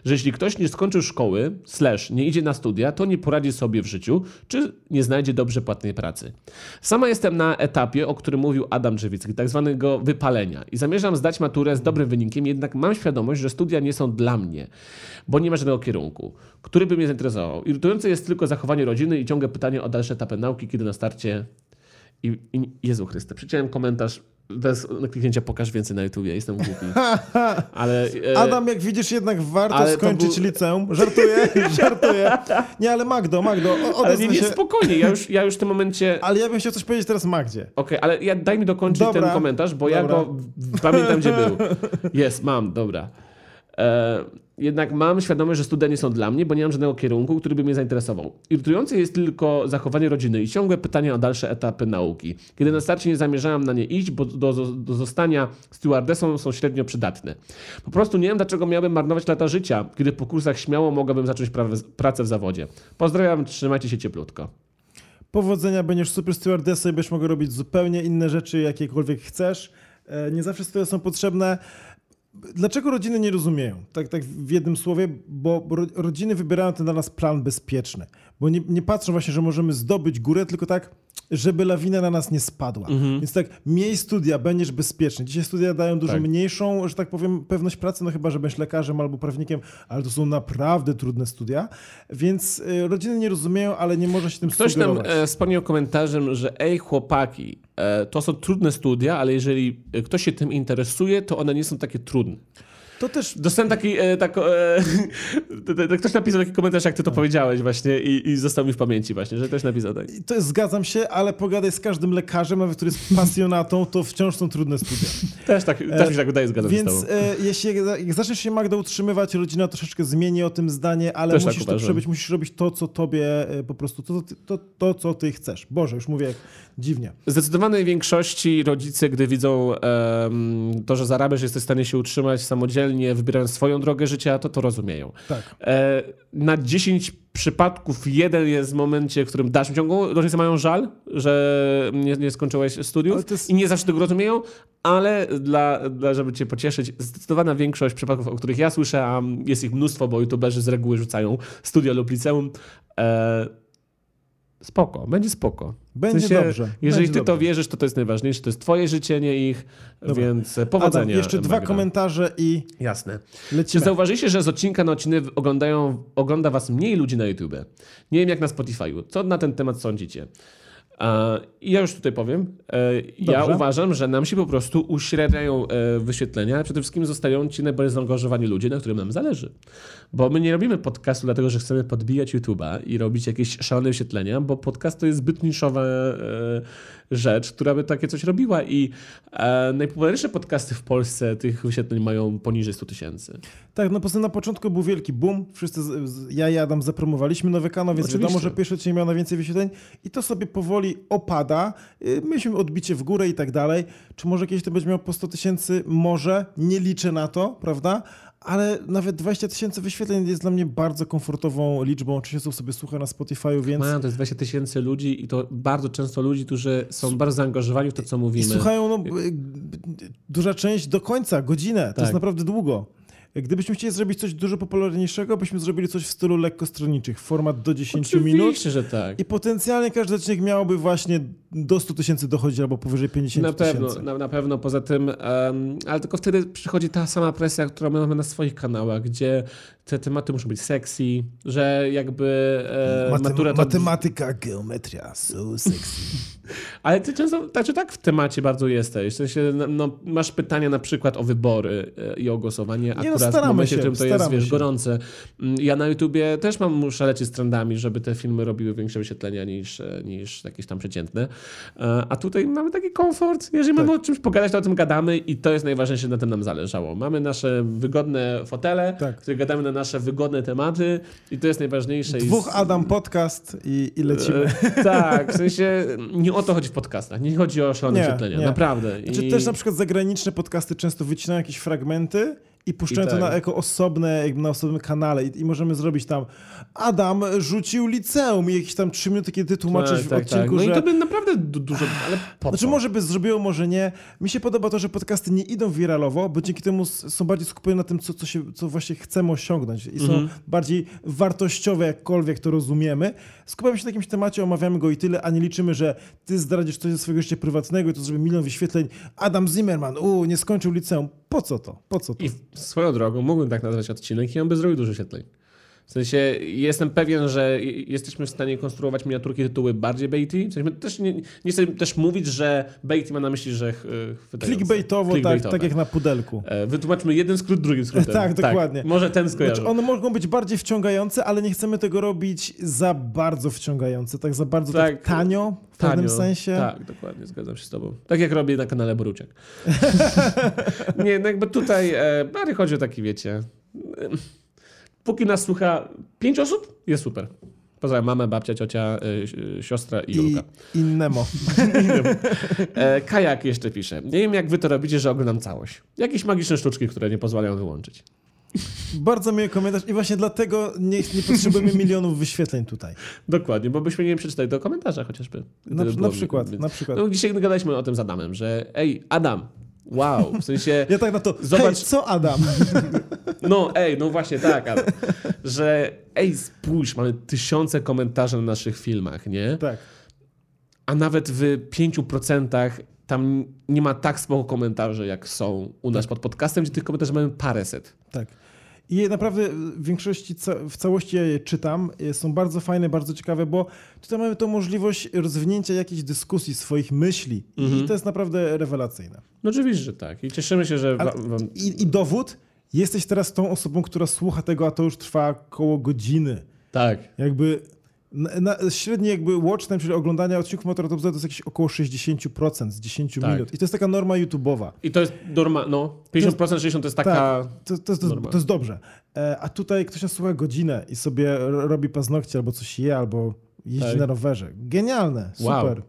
że jeśli ktoś nie skończył szkoły, slash nie idzie na studia, to nie poradzi sobie w życiu, czy nie znajdzie dobrze płatnej pracy. Sama jestem na etapie, o którym mówił Adam Drzewicki, tak zwanego wypalenia i zamierzam zdać maturę z dobrym wynikiem, jednak mam świadomość, że studia nie są dla mnie, bo nie ma żadnego kierunku, który by mnie zainteresował. Irytujące jest tylko zachowanie rodziny i ciągle pytanie o dalsze etapy nauki, kiedy na starcie... I, i Jezu Chryste, przeczytałem komentarz bez kliknięcia pokaż więcej na YouTubie, jestem głupi. [laughs] Ale, e, Adam, jak widzisz, jednak warto skończyć był- liceum. Żartuję, [laughs] żartuję. Nie, ale Magdo, Magdo, Ale nie, nie, się. spokojnie, ja już, ja już w tym momencie... Ale ja bym chciał coś powiedzieć teraz Magdzie. Okej, ale ja, daj mi dokończyć Dobra, ten komentarz, bo ja dobra. go w- pamiętam, gdzie był. [laughs] Jest, mam, dobra. E, jednak mam świadomość, że studia nie są dla mnie, bo nie mam żadnego kierunku, który by mnie zainteresował. Irytujące jest tylko zachowanie rodziny i ciągłe pytania o dalsze etapy nauki. Kiedy na starcie nie zamierzałam na nie iść, bo do, do, zostania stewardessą są średnio przydatne. Po prostu nie wiem, dlaczego miałbym marnować lata życia, kiedy po kursach śmiało mogłabym zacząć pracę w zawodzie. Pozdrawiam, trzymajcie się cieplutko. Powodzenia, będziesz super stewardessą i będziesz mogła robić zupełnie inne rzeczy, jakiekolwiek chcesz. E, nie zawsze studia są potrzebne. Dlaczego rodziny nie rozumieją? Tak, tak w jednym słowie, bo rodziny wybierają ten dla nas plan bezpieczny. Bo nie, nie patrzą właśnie, że możemy zdobyć górę, tylko tak, żeby lawina na nas nie spadła. Mhm. Więc tak, miej studia, będziesz bezpieczny. Dzisiaj studia dają dużo tak. mniejszą, że tak powiem, pewność pracy, no chyba, że będziesz lekarzem albo prawnikiem, ale to są naprawdę trudne studia. Więc y, rodziny nie rozumieją, ale nie może się tym Ktoś sugerować. Ktoś nam e, wspomniał komentarzem, że ej chłopaki, e, to są trudne studia, ale jeżeli ktoś się tym interesuje, to one nie są takie trudne. To też... Dostałem taki, e, tak, e, [laughs] ktoś napisał taki komentarz, jak ty to powiedziałeś właśnie i, i został mi w pamięci właśnie, że ktoś napisał tak. To jest, zgadzam się, ale pogadaj z każdym lekarzem, nawet który jest [laughs] pasjonatą, to wciąż są trudne studia. też tak, też mi tak wydaje, zgadzam Więc, się z tobą. E, jeśli jak zaczniesz się Magda utrzymywać, rodzina troszeczkę zmieni o tym zdanie, ale też tak musisz tak to przebyć, musisz robić to, co tobie e, po prostu, to, to, to, co ty chcesz. Boże, już mówię jak dziwnie. Zdecydowanej większości rodzice, gdy widzą um, to, że zarabiasz, jesteś w stanie się utrzymać samodzielnie, samodzielnie wybierają swoją drogę życia, to to rozumieją. Tak. E, na 10 przypadków jeden jest w momencie, w którym w dalszym ciągu rodzice mają żal, że nie, nie skończyłeś studiów jest... i nie zawsze tego rozumieją, ale dla, dla, żeby cię pocieszyć, zdecydowana większość przypadków, o których ja słyszę, a jest ich mnóstwo, bo youtuberzy z reguły rzucają studia lub liceum, e, spoko, będzie spoko. Będzie w sensie, dobrze. Jeżeli będzie ty dobrze. to wierzysz, to to jest najważniejsze. To jest twoje życie, nie ich, Dobra. więc powodzenia. Adam, jeszcze dwa Magda. komentarze i Jasne. Lecimy. Czy zauważyliście, że z odcinka na odcinek oglądają, ogląda was mniej ludzi na YouTube? Nie wiem jak na Spotify'u. Co na ten temat sądzicie? I ja już tutaj powiem. E, ja uważam, że nam się po prostu uśredniają e, wyświetlenia. Przede wszystkim zostają ci najbardziej zaangażowani ludzie, na którym nam zależy. Bo my nie robimy podcastu dlatego, że chcemy podbijać YouTube'a i robić jakieś szalone wyświetlenia, bo podcast to jest zbyt niszowa e, rzecz, która by takie coś robiła. I najpopularniejsze podcasty w Polsce tych wyświetleń mają poniżej 100 tysięcy. Tak, no po prostu na początku był wielki boom. Wszyscy, ja i Adam zapromowaliśmy nowy kanał, więc Oczywiście. wiadomo, że pierwszy odcinek miał najwięcej wyświetleń i to sobie powoli opada. Y, myśmy odbicie w górę i tak dalej. Czy może kiedyś to będzie miał po 100 tysięcy? Może. Nie liczę na to, prawda? Ale nawet 20 tysięcy wyświetleń jest dla mnie bardzo komfortową liczbą. Oczywiście osób sobie słucha na Spotify'u, więc... Mają, to jest 20 tysięcy ludzi i to bardzo często ludzi, którzy są bardzo zaangażowani w to, co mówimy. I słuchają, no, duża część do końca, godzinę. To tak. jest naprawdę długo. Gdybyśmy chcieli zrobić coś dużo popularniejszego, byśmy zrobili coś w stylu lekkostronniczych, format do 10 Oczywiście, minut. że tak. I potencjalnie każdy odcinek miałby właśnie do 100 tysięcy dochodzić albo powyżej 50 tysięcy. Na pewno, na, na, pewno. Poza tym, um, ale tylko wtedy przychodzi ta sama presja, którą my mamy na swoich kanałach, gdzie te tematy muszą być sexy, że jakby e, Matem matura... To... Matematyka, geometria, so sexy. [laughs] Ale ty często tak czy tak w temacie bardzo jesteś. W sensie, no, no masz pytania na przykład o wybory e, i o głosowanie, Nie, no, akurat no, w momencie, się, w którym to jest wiesz, gorące. Mm, ja na YouTubie też mam muszę lecieć z trendami, żeby te filmy robiły większe wyświetlenia niż, e, niż jakieś tam przeciętne. E, a tutaj mamy taki komfort. Jeżeli tak. mamy o czymś pogadać, to o tym gadamy i to jest najważniejsze, na tym nam zależało. Mamy nasze wygodne fotele, tak. które gadamy na nasze wygodne tematy i to jest najważniejsze. Dwóch Adam podcast i, i lecimy. Tak, w sensie nie o to chodzi w podcastach. Nie chodzi o szalone wyświetlenia. Naprawdę. Znaczy, I... Też na przykład zagraniczne podcasty często wycinają jakieś fragmenty i puszczają I to tak. na, jako osobne, jakby na osobnym kanale I, i, możemy zrobić tam Adam rzucił liceum i jakieś tam trzy minuty, kiedy tłumaczysz tak, w tak, odcinku, tak. No że... i to by naprawdę dużo, ale po Znaczy może by zrobiło, może nie. Mi się podoba to, że podcasty nie idą wiralowo, bo dzięki temu są bardziej skupione na tym, co, co, się, co właśnie chcemy osiągnąć i są mhm. bardziej wartościowe, jakkolwiek to rozumiemy. Skupiamy się na jakimś temacie, omawiamy go i tyle, a nie liczymy, że ty zdradzisz coś ze swojego życia prywatnego i to zrobi milion wyświetleń. Adam Zimmerman, u, nie skończył liceum. Po co to? Po co to? I swoją drogą mógłbym tak nazwać odcinek i on by zrobił dużo wyświetleń. W sensie jestem pewien, że jesteśmy w stanie konstruować miniaturki tytuły bardziej baity. W sensie też nie, nie chcę też mówić, że baity ma na myśli, że chwytające. Clickbaitowo, Clickbaitowe. tak, tak jak na pudelku. E, wytłumaczmy jeden skrót drugim skrótem. [laughs] tak, dokładnie. Tak, może ten skojarzy. Znaczy one mogą być bardziej wciągające, ale nie chcemy tego robić za bardzo wciągające, tak za bardzo tak, tak tanio w tanio, pewnym sensie. Tak, dokładnie, zgadzam się z tobą. Tak jak robię na kanale Boruciak. [laughs] nie, no jakby tutaj e, bardziej chodzi o taki, wiecie póki nas słucha pięć osób, jest super. Pozdrawiam mamę, babcia, ciocia, y, siostra i I Julka. innemo. [laughs] E, Kajak jeszcze pisze. Nie wiem, jak wy to robicie, że oglądam całość. Jakieś magiczne sztuczki, które nie pozwalają wyłączyć. Bardzo miły komentarz i właśnie dlatego nie, nie potrzebujemy [laughs] milionów wyświetleń tutaj. Dokładnie, bo byśmy nie przeczytali do komentarza chociażby. Na, na przykład, na przykład. No, dzisiaj gadaliśmy o tym z Adamem, że ej, Adam, wow, w sensie, [laughs] Ja tak na to, Zobacz- hej, co Adam? [laughs] no ej, no właśnie tak, Adam, że ej, spójrz, mamy tysiące komentarzy na naszych filmach, nie? tak. A nawet w 5% tam nie ma tak spoko komentarzy, jak są u nas pod podcastem, gdzie tych komentarzy mamy paręset. Tak. I naprawdę w większości, w całości ja je czytam. e, Są bardzo fajne, bardzo ciekawe, bo tutaj mamy tą możliwość rozwinięcia jakiejś dyskusji, swoich myśli. I to jest naprawdę rewelacyjne. No oczywiście, że tak. I cieszymy się, że wam, wam... I, I dowód, jesteś teraz tą osobą, która słucha tego, a to już trwa około godziny. Tak. Jakby na, na, średni jakby watch time, czyli oglądania odcinków Motor Top Zero, to jest jakieś około 60% z 10 Tak. minut. I to jest taka norma YouTube'owa. I to jest norma, no, 50%, 60% to jest taka... Tak, to, to, jest- to, norma. jest, to jest dobrze. E, a tutaj ktoś nas słucha godzinę i sobie ro- robi paznokcie, albo coś je, albo jeździ Tak. na rowerze. Genialne, Wow. super.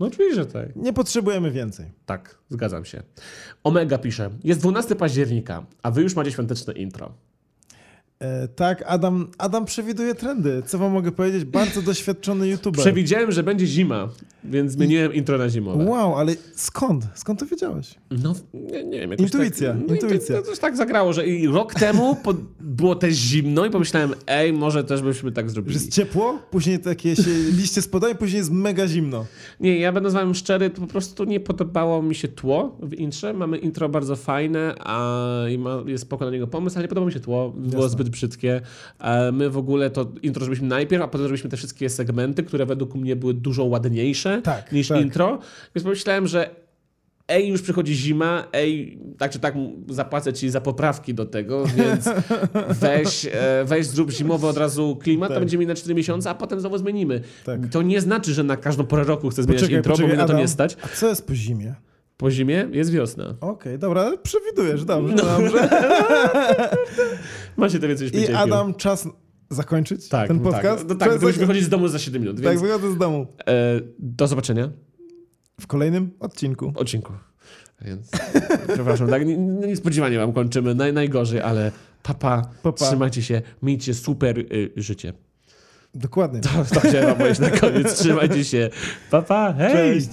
No oczywiście, że tak. Nie potrzebujemy więcej. Tak, zgadzam się. Omega pisze, jest 12 października, a wy już macie świąteczne intro. E, tak, Adam, Adam przewiduje trendy. Co wam mogę powiedzieć? Bardzo doświadczony youtuber. Przewidziałem, że będzie zima, więc zmieniłem intro na zimowe. Wow, ale skąd? Skąd to wiedziałeś? No, nie, nie wiem. Intuicja, tak, no, intuicja. To, to, to tak zagrało, że i rok temu po, było też zimno i pomyślałem, ej, może też byśmy tak Że zrobili. jest ciepło, później takie się [laughs] liście spadają, później jest mega zimno. Nie, ja będę z wami szczery, to po prostu nie podobało mi się tło w intrze. Mamy intro bardzo fajne, a ma, jest spoko na niego pomysł, ale nie podoba mi się tło, było Jasne. zbyt brzydkie. E, My w ogóle to intro zrobiliśmy najpierw, a potem zrobiliśmy te wszystkie segmenty, które według mnie były dużo ładniejsze Tak, niż tak. intro. Więc pomyślałem, że ej, już przychodzi zima, ej, tak czy tak zapłacę ci za poprawki do tego, [laughs] więc weź, e, weź zrób zimowy od razu klimat, to Tak. będziemy mieli na 4 miesiące, a potem znowu zmienimy. Tak. To nie znaczy, że na każdą porę roku chcę zmieniać Poczekaj, intro, bo poczekaj, mnie na to Adam. nie stać. A co jest po zimie? Po zimie jest wiosna. Okej, dobra, przewidujesz, dobrze, No. dobrze. Macie to więcej I. Adam, czas zakończyć tak, ten no podcast? Tak, no tak, wychodzić z domu za 7 minut, Tak, wychodzę z domu. e, do zobaczenia W kolejnym odcinku. odcinku. Więc przepraszam, tak nie- nie- niespodziewanie wam kończymy, Naj, najgorzej, ale papa, Pa, pa. trzymajcie się, miejcie super y, życie. Dokładnie. To, to chciałem powiedzieć na koniec, trzymajcie się, papa, hej! Cześć.